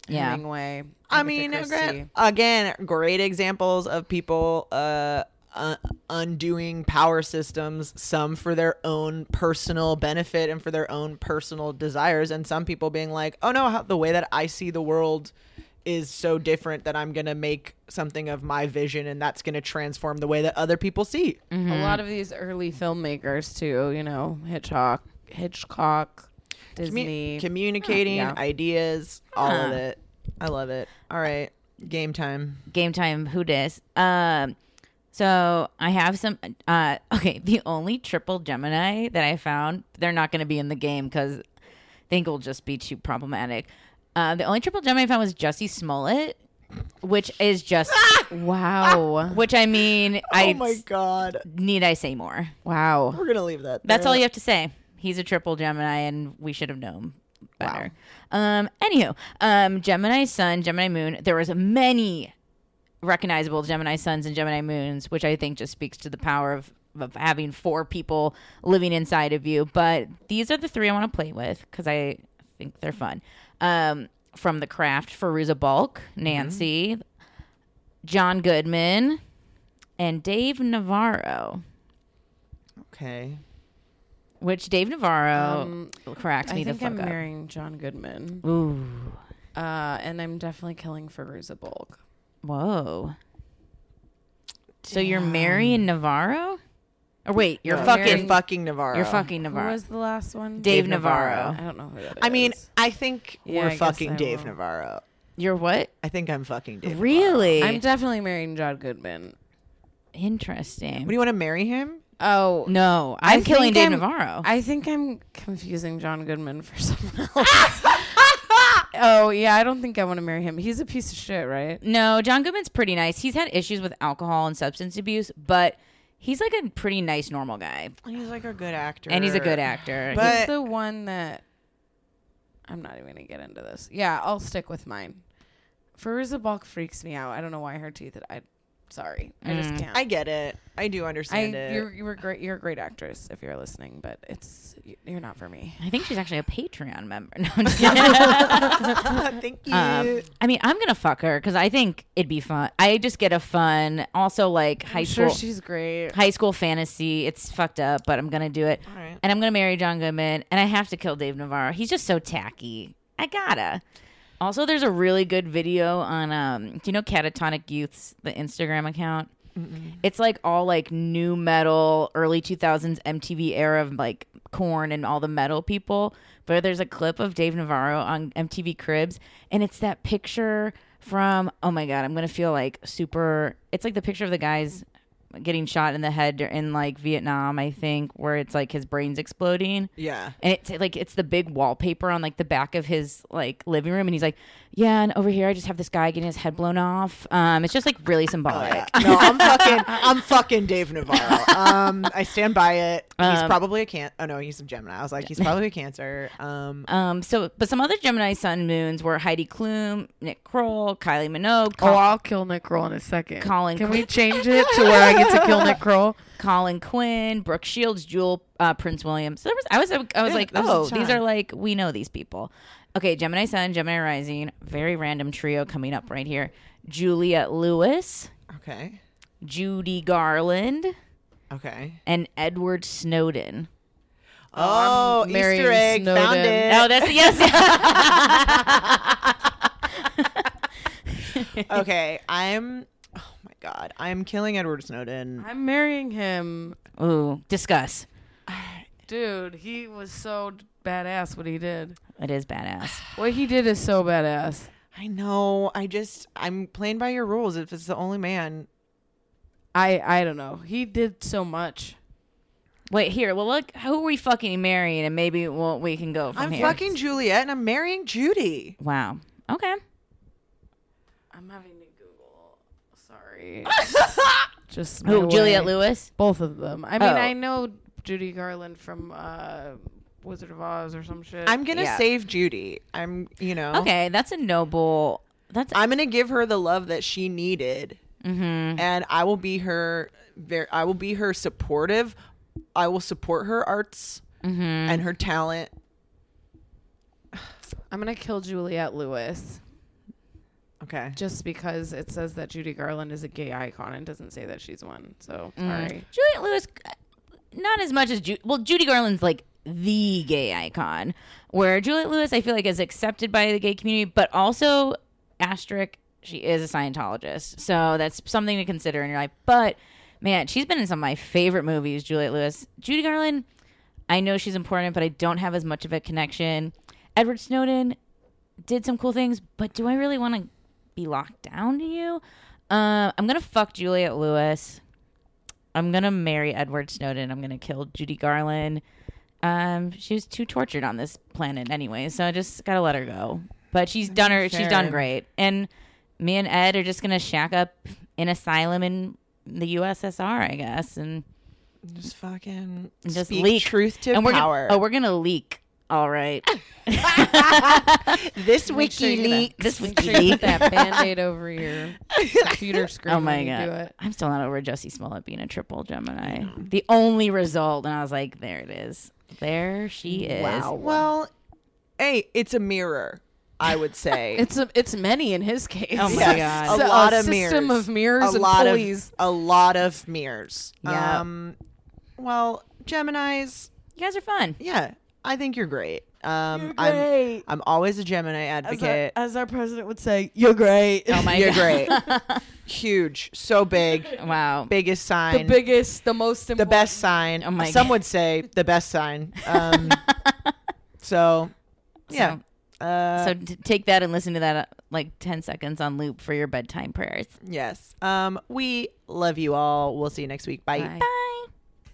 Yeah. Hemingway. I mean, Christie. again, again, great examples of people uh, uh, undoing power systems, some for their own personal benefit and for their own personal desires, and some people being like, oh no, how, the way that I see the world is so different that I'm going to make something of my vision and that's going to transform the way that other people see. a lot of these early filmmakers too. You know, Hitchcock, Hitchcock, Commu- Disney. communicating Yeah. ideas, all of it. I love it. All right, game time. game time who dis um so i have some uh okay the only triple gemini that i found they're not going to be in the game because i think it'll just be too problematic uh the only triple gemini i found was jussie smollett which is just Wow. which i mean i oh my god, need i say more wow. we're gonna leave that. that's all you have to say he's a triple gemini and we should have known better um anywho um gemini sun gemini moon there was many recognizable Gemini suns and Gemini moons, which I think just speaks to the power of, of having four people living inside of you. But these are the three I want to play with because I think they're fun. Um, from the craft, Fairuza Balk, Nancy, John Goodman, and Dave Navarro. Okay. Which Dave Navarro Um, cracks me I the think fuck I'm up. marrying John Goodman. Ooh, Uh, and I'm definitely killing Fairuza Balk. whoa. So you're marrying Navarro? Or wait, you're No, fucking You're fucking Navarro. You're fucking Who Navarro. was the last one? Dave Dave Navarro. I don't know who that is. I mean, I think Yeah, I we're guess fucking Dave will. Navarro. You're what? I think I'm fucking Dave. Navarro. Really? I'm definitely marrying John Goodman. Interesting. What do you want to marry him? Oh, no, I I'm killing think Dave I'm- Navarro. I think I'm confusing John Goodman for someone else. oh yeah, I don't think I want to marry him. He's a piece of shit, right? no, John Goodman's pretty nice. He's had issues with alcohol and substance abuse, but he's like a pretty nice, normal guy, He's like a good actor, and he's a good actor. But- He's the one that I'm not even gonna get into this. Yeah, I'll stick with mine. Fairuza Balk freaks me out. I don't know why her teeth. I sorry, I just Mm. can't. I get it. I do I understand it. you're you were great. You're a great actress if you're listening, but it's you're not for me. I think she's actually a Patreon member. No, I'm just kidding. Thank you. um, I mean, I'm gonna fuck her because I think it'd be fun. I just get a fun, also like high I'm school, sure she's great. high school fantasy. It's fucked up, but I'm gonna do it. All right. and I'm gonna marry John Goodman, and I have to kill Dave Navarro. He's just so tacky. I gotta. Also, there's a really good video on um. Do you know Catatonic Youth's the Instagram account? It's like all like nu metal, early 2000s MTV era of like Korn and all the metal people. But there's a clip of Dave Navarro on MTV Cribs, and it's that picture from oh my god, I'm gonna feel like super. It's like the picture of the guys getting shot in the head in like Vietnam, I think, where it's like his brain's exploding. Yeah. And it's like it's the big wallpaper on like the back of his like living room, and he's like, "Yeah, and over here I just have this guy getting his head blown off." Um, it's just like really symbolic. No, I'm fucking. I'm fucking Dave Navarro. Um, I stand by it. He's Um, probably a can. Oh no, he's a Gemini. I was like, he's probably a Cancer. Um, Um, so but some other Gemini Sun moons were Heidi Klum, Nick Kroll, Kylie Minogue, Oh, I'll kill Nick Kroll in a second. Colin Can Quinn. we change it to where I get to kill Nick Kroll? Colin Quinn, Brooke Shields, Jewel, uh, Prince William. So there was I was I was Yeah, like, oh, these are like we know these people. Okay, Gemini Sun, Gemini Rising, very random trio coming up right here. Juliette Lewis, okay. Judy Garland, Okay. and Edward Snowden. Oh, I'm oh, Easter egg. Found Snowden. it. Oh, that's yes. okay. I'm. Oh my god. I'm killing Edward Snowden. I'm marrying him. Ooh, discuss. Dude, he was so badass what he did. It is badass. What he did is so badass. I know. I just. I'm playing by your rules. If it's the only man. I I don't know. He did so much. Wait, here. Well, look, who are we fucking marrying, and maybe we'll, we can go from I'm here. fucking Juliette, and I'm marrying Judy. Wow. Okay. I'm having to Google. Sorry. Just my Who? Juliette. Lewis. Both of them. I mean, Oh. I know Judy Garland from uh, Wizard of Oz or some shit. I'm gonna Yeah. save Judy. I'm. You know. Okay, that's a noble. That's. I'm gonna give her the love that she needed, mm-hmm. and I will be her. Ver- I will be her supportive. I will support her arts Mm-hmm. and her talent. I'm gonna kill Juliette Lewis Okay. just because it says that Judy Garland is a gay icon and doesn't say that she's one. So Mm. sorry. Juliette Lewis, not as much as Ju- well. Judy Garland's like the gay icon, where Juliette Lewis I feel like is accepted by the gay community, but also asterisk she is a Scientologist, so that's something to consider in your life. But man, she's been in some of my favorite movies. Juliette Lewis, Judy Garland, I know she's important, but I don't have as much of a connection. Edward Snowden, did some cool things, but do I really want to be locked down to you? Uh, I'm gonna fuck Juliette Lewis. I'm gonna marry Edward Snowden. I'm gonna kill Judy Garland. Um, she was too tortured on this planet anyway, so I just gotta let her go. But she's done her. She's done great, and me and Ed are just gonna shack up in asylum in the USSR, I guess, and Just fucking just speak leak truth to and we're power. Gonna, oh, we're gonna leak. All right. this Make sure WikiLeaks. This Make sure you WikiLeaks. that band-aid over your computer screen Oh my when you do god, it. I'm still not over Jussie Smollett being a triple Gemini. The only result, and I was like, there it is. There she is. Wow. Well, hey, it's a mirror. I would say It's a, it's many in his case. Oh my Yes. God. a It's lot of system mirrors. of mirrors a and lot pulleys. of a lot of mirrors. Yeah. Um, well, Gemini's. You guys are fun. Yeah, I think you're great. Um, I'm I'm always a Gemini advocate. As our president would say, you're great. Oh my you're god. great. Huge, so big, wow. biggest sign. the biggest, the most the best sign. Oh my Some God. would say the best sign. Um, so yeah. So, uh, so t- take that and listen to that uh, like 10 seconds on loop for your bedtime prayers. yes. Um, we love you all. We'll see you next week. Bye. Bye.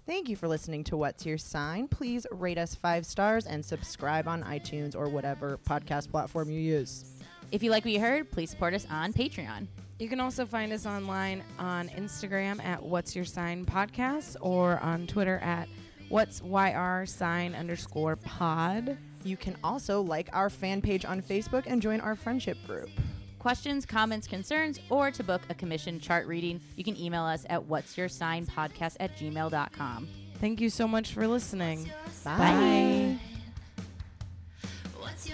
Thank you for listening to What's Your Sign. Please rate us five stars and subscribe on iTunes or whatever podcast platform you use. If you like what you heard, please support us on Patreon. You can also find us online on Instagram at What's Your Sign Podcast or on Twitter at What's YR sign underscore pod. You can also like our fan page on Facebook and join our friendship group. Questions, comments, concerns, or to book a commission chart reading, you can email us at what's your sign podcast at gmail.com. Thank you so much for listening. Bye. What's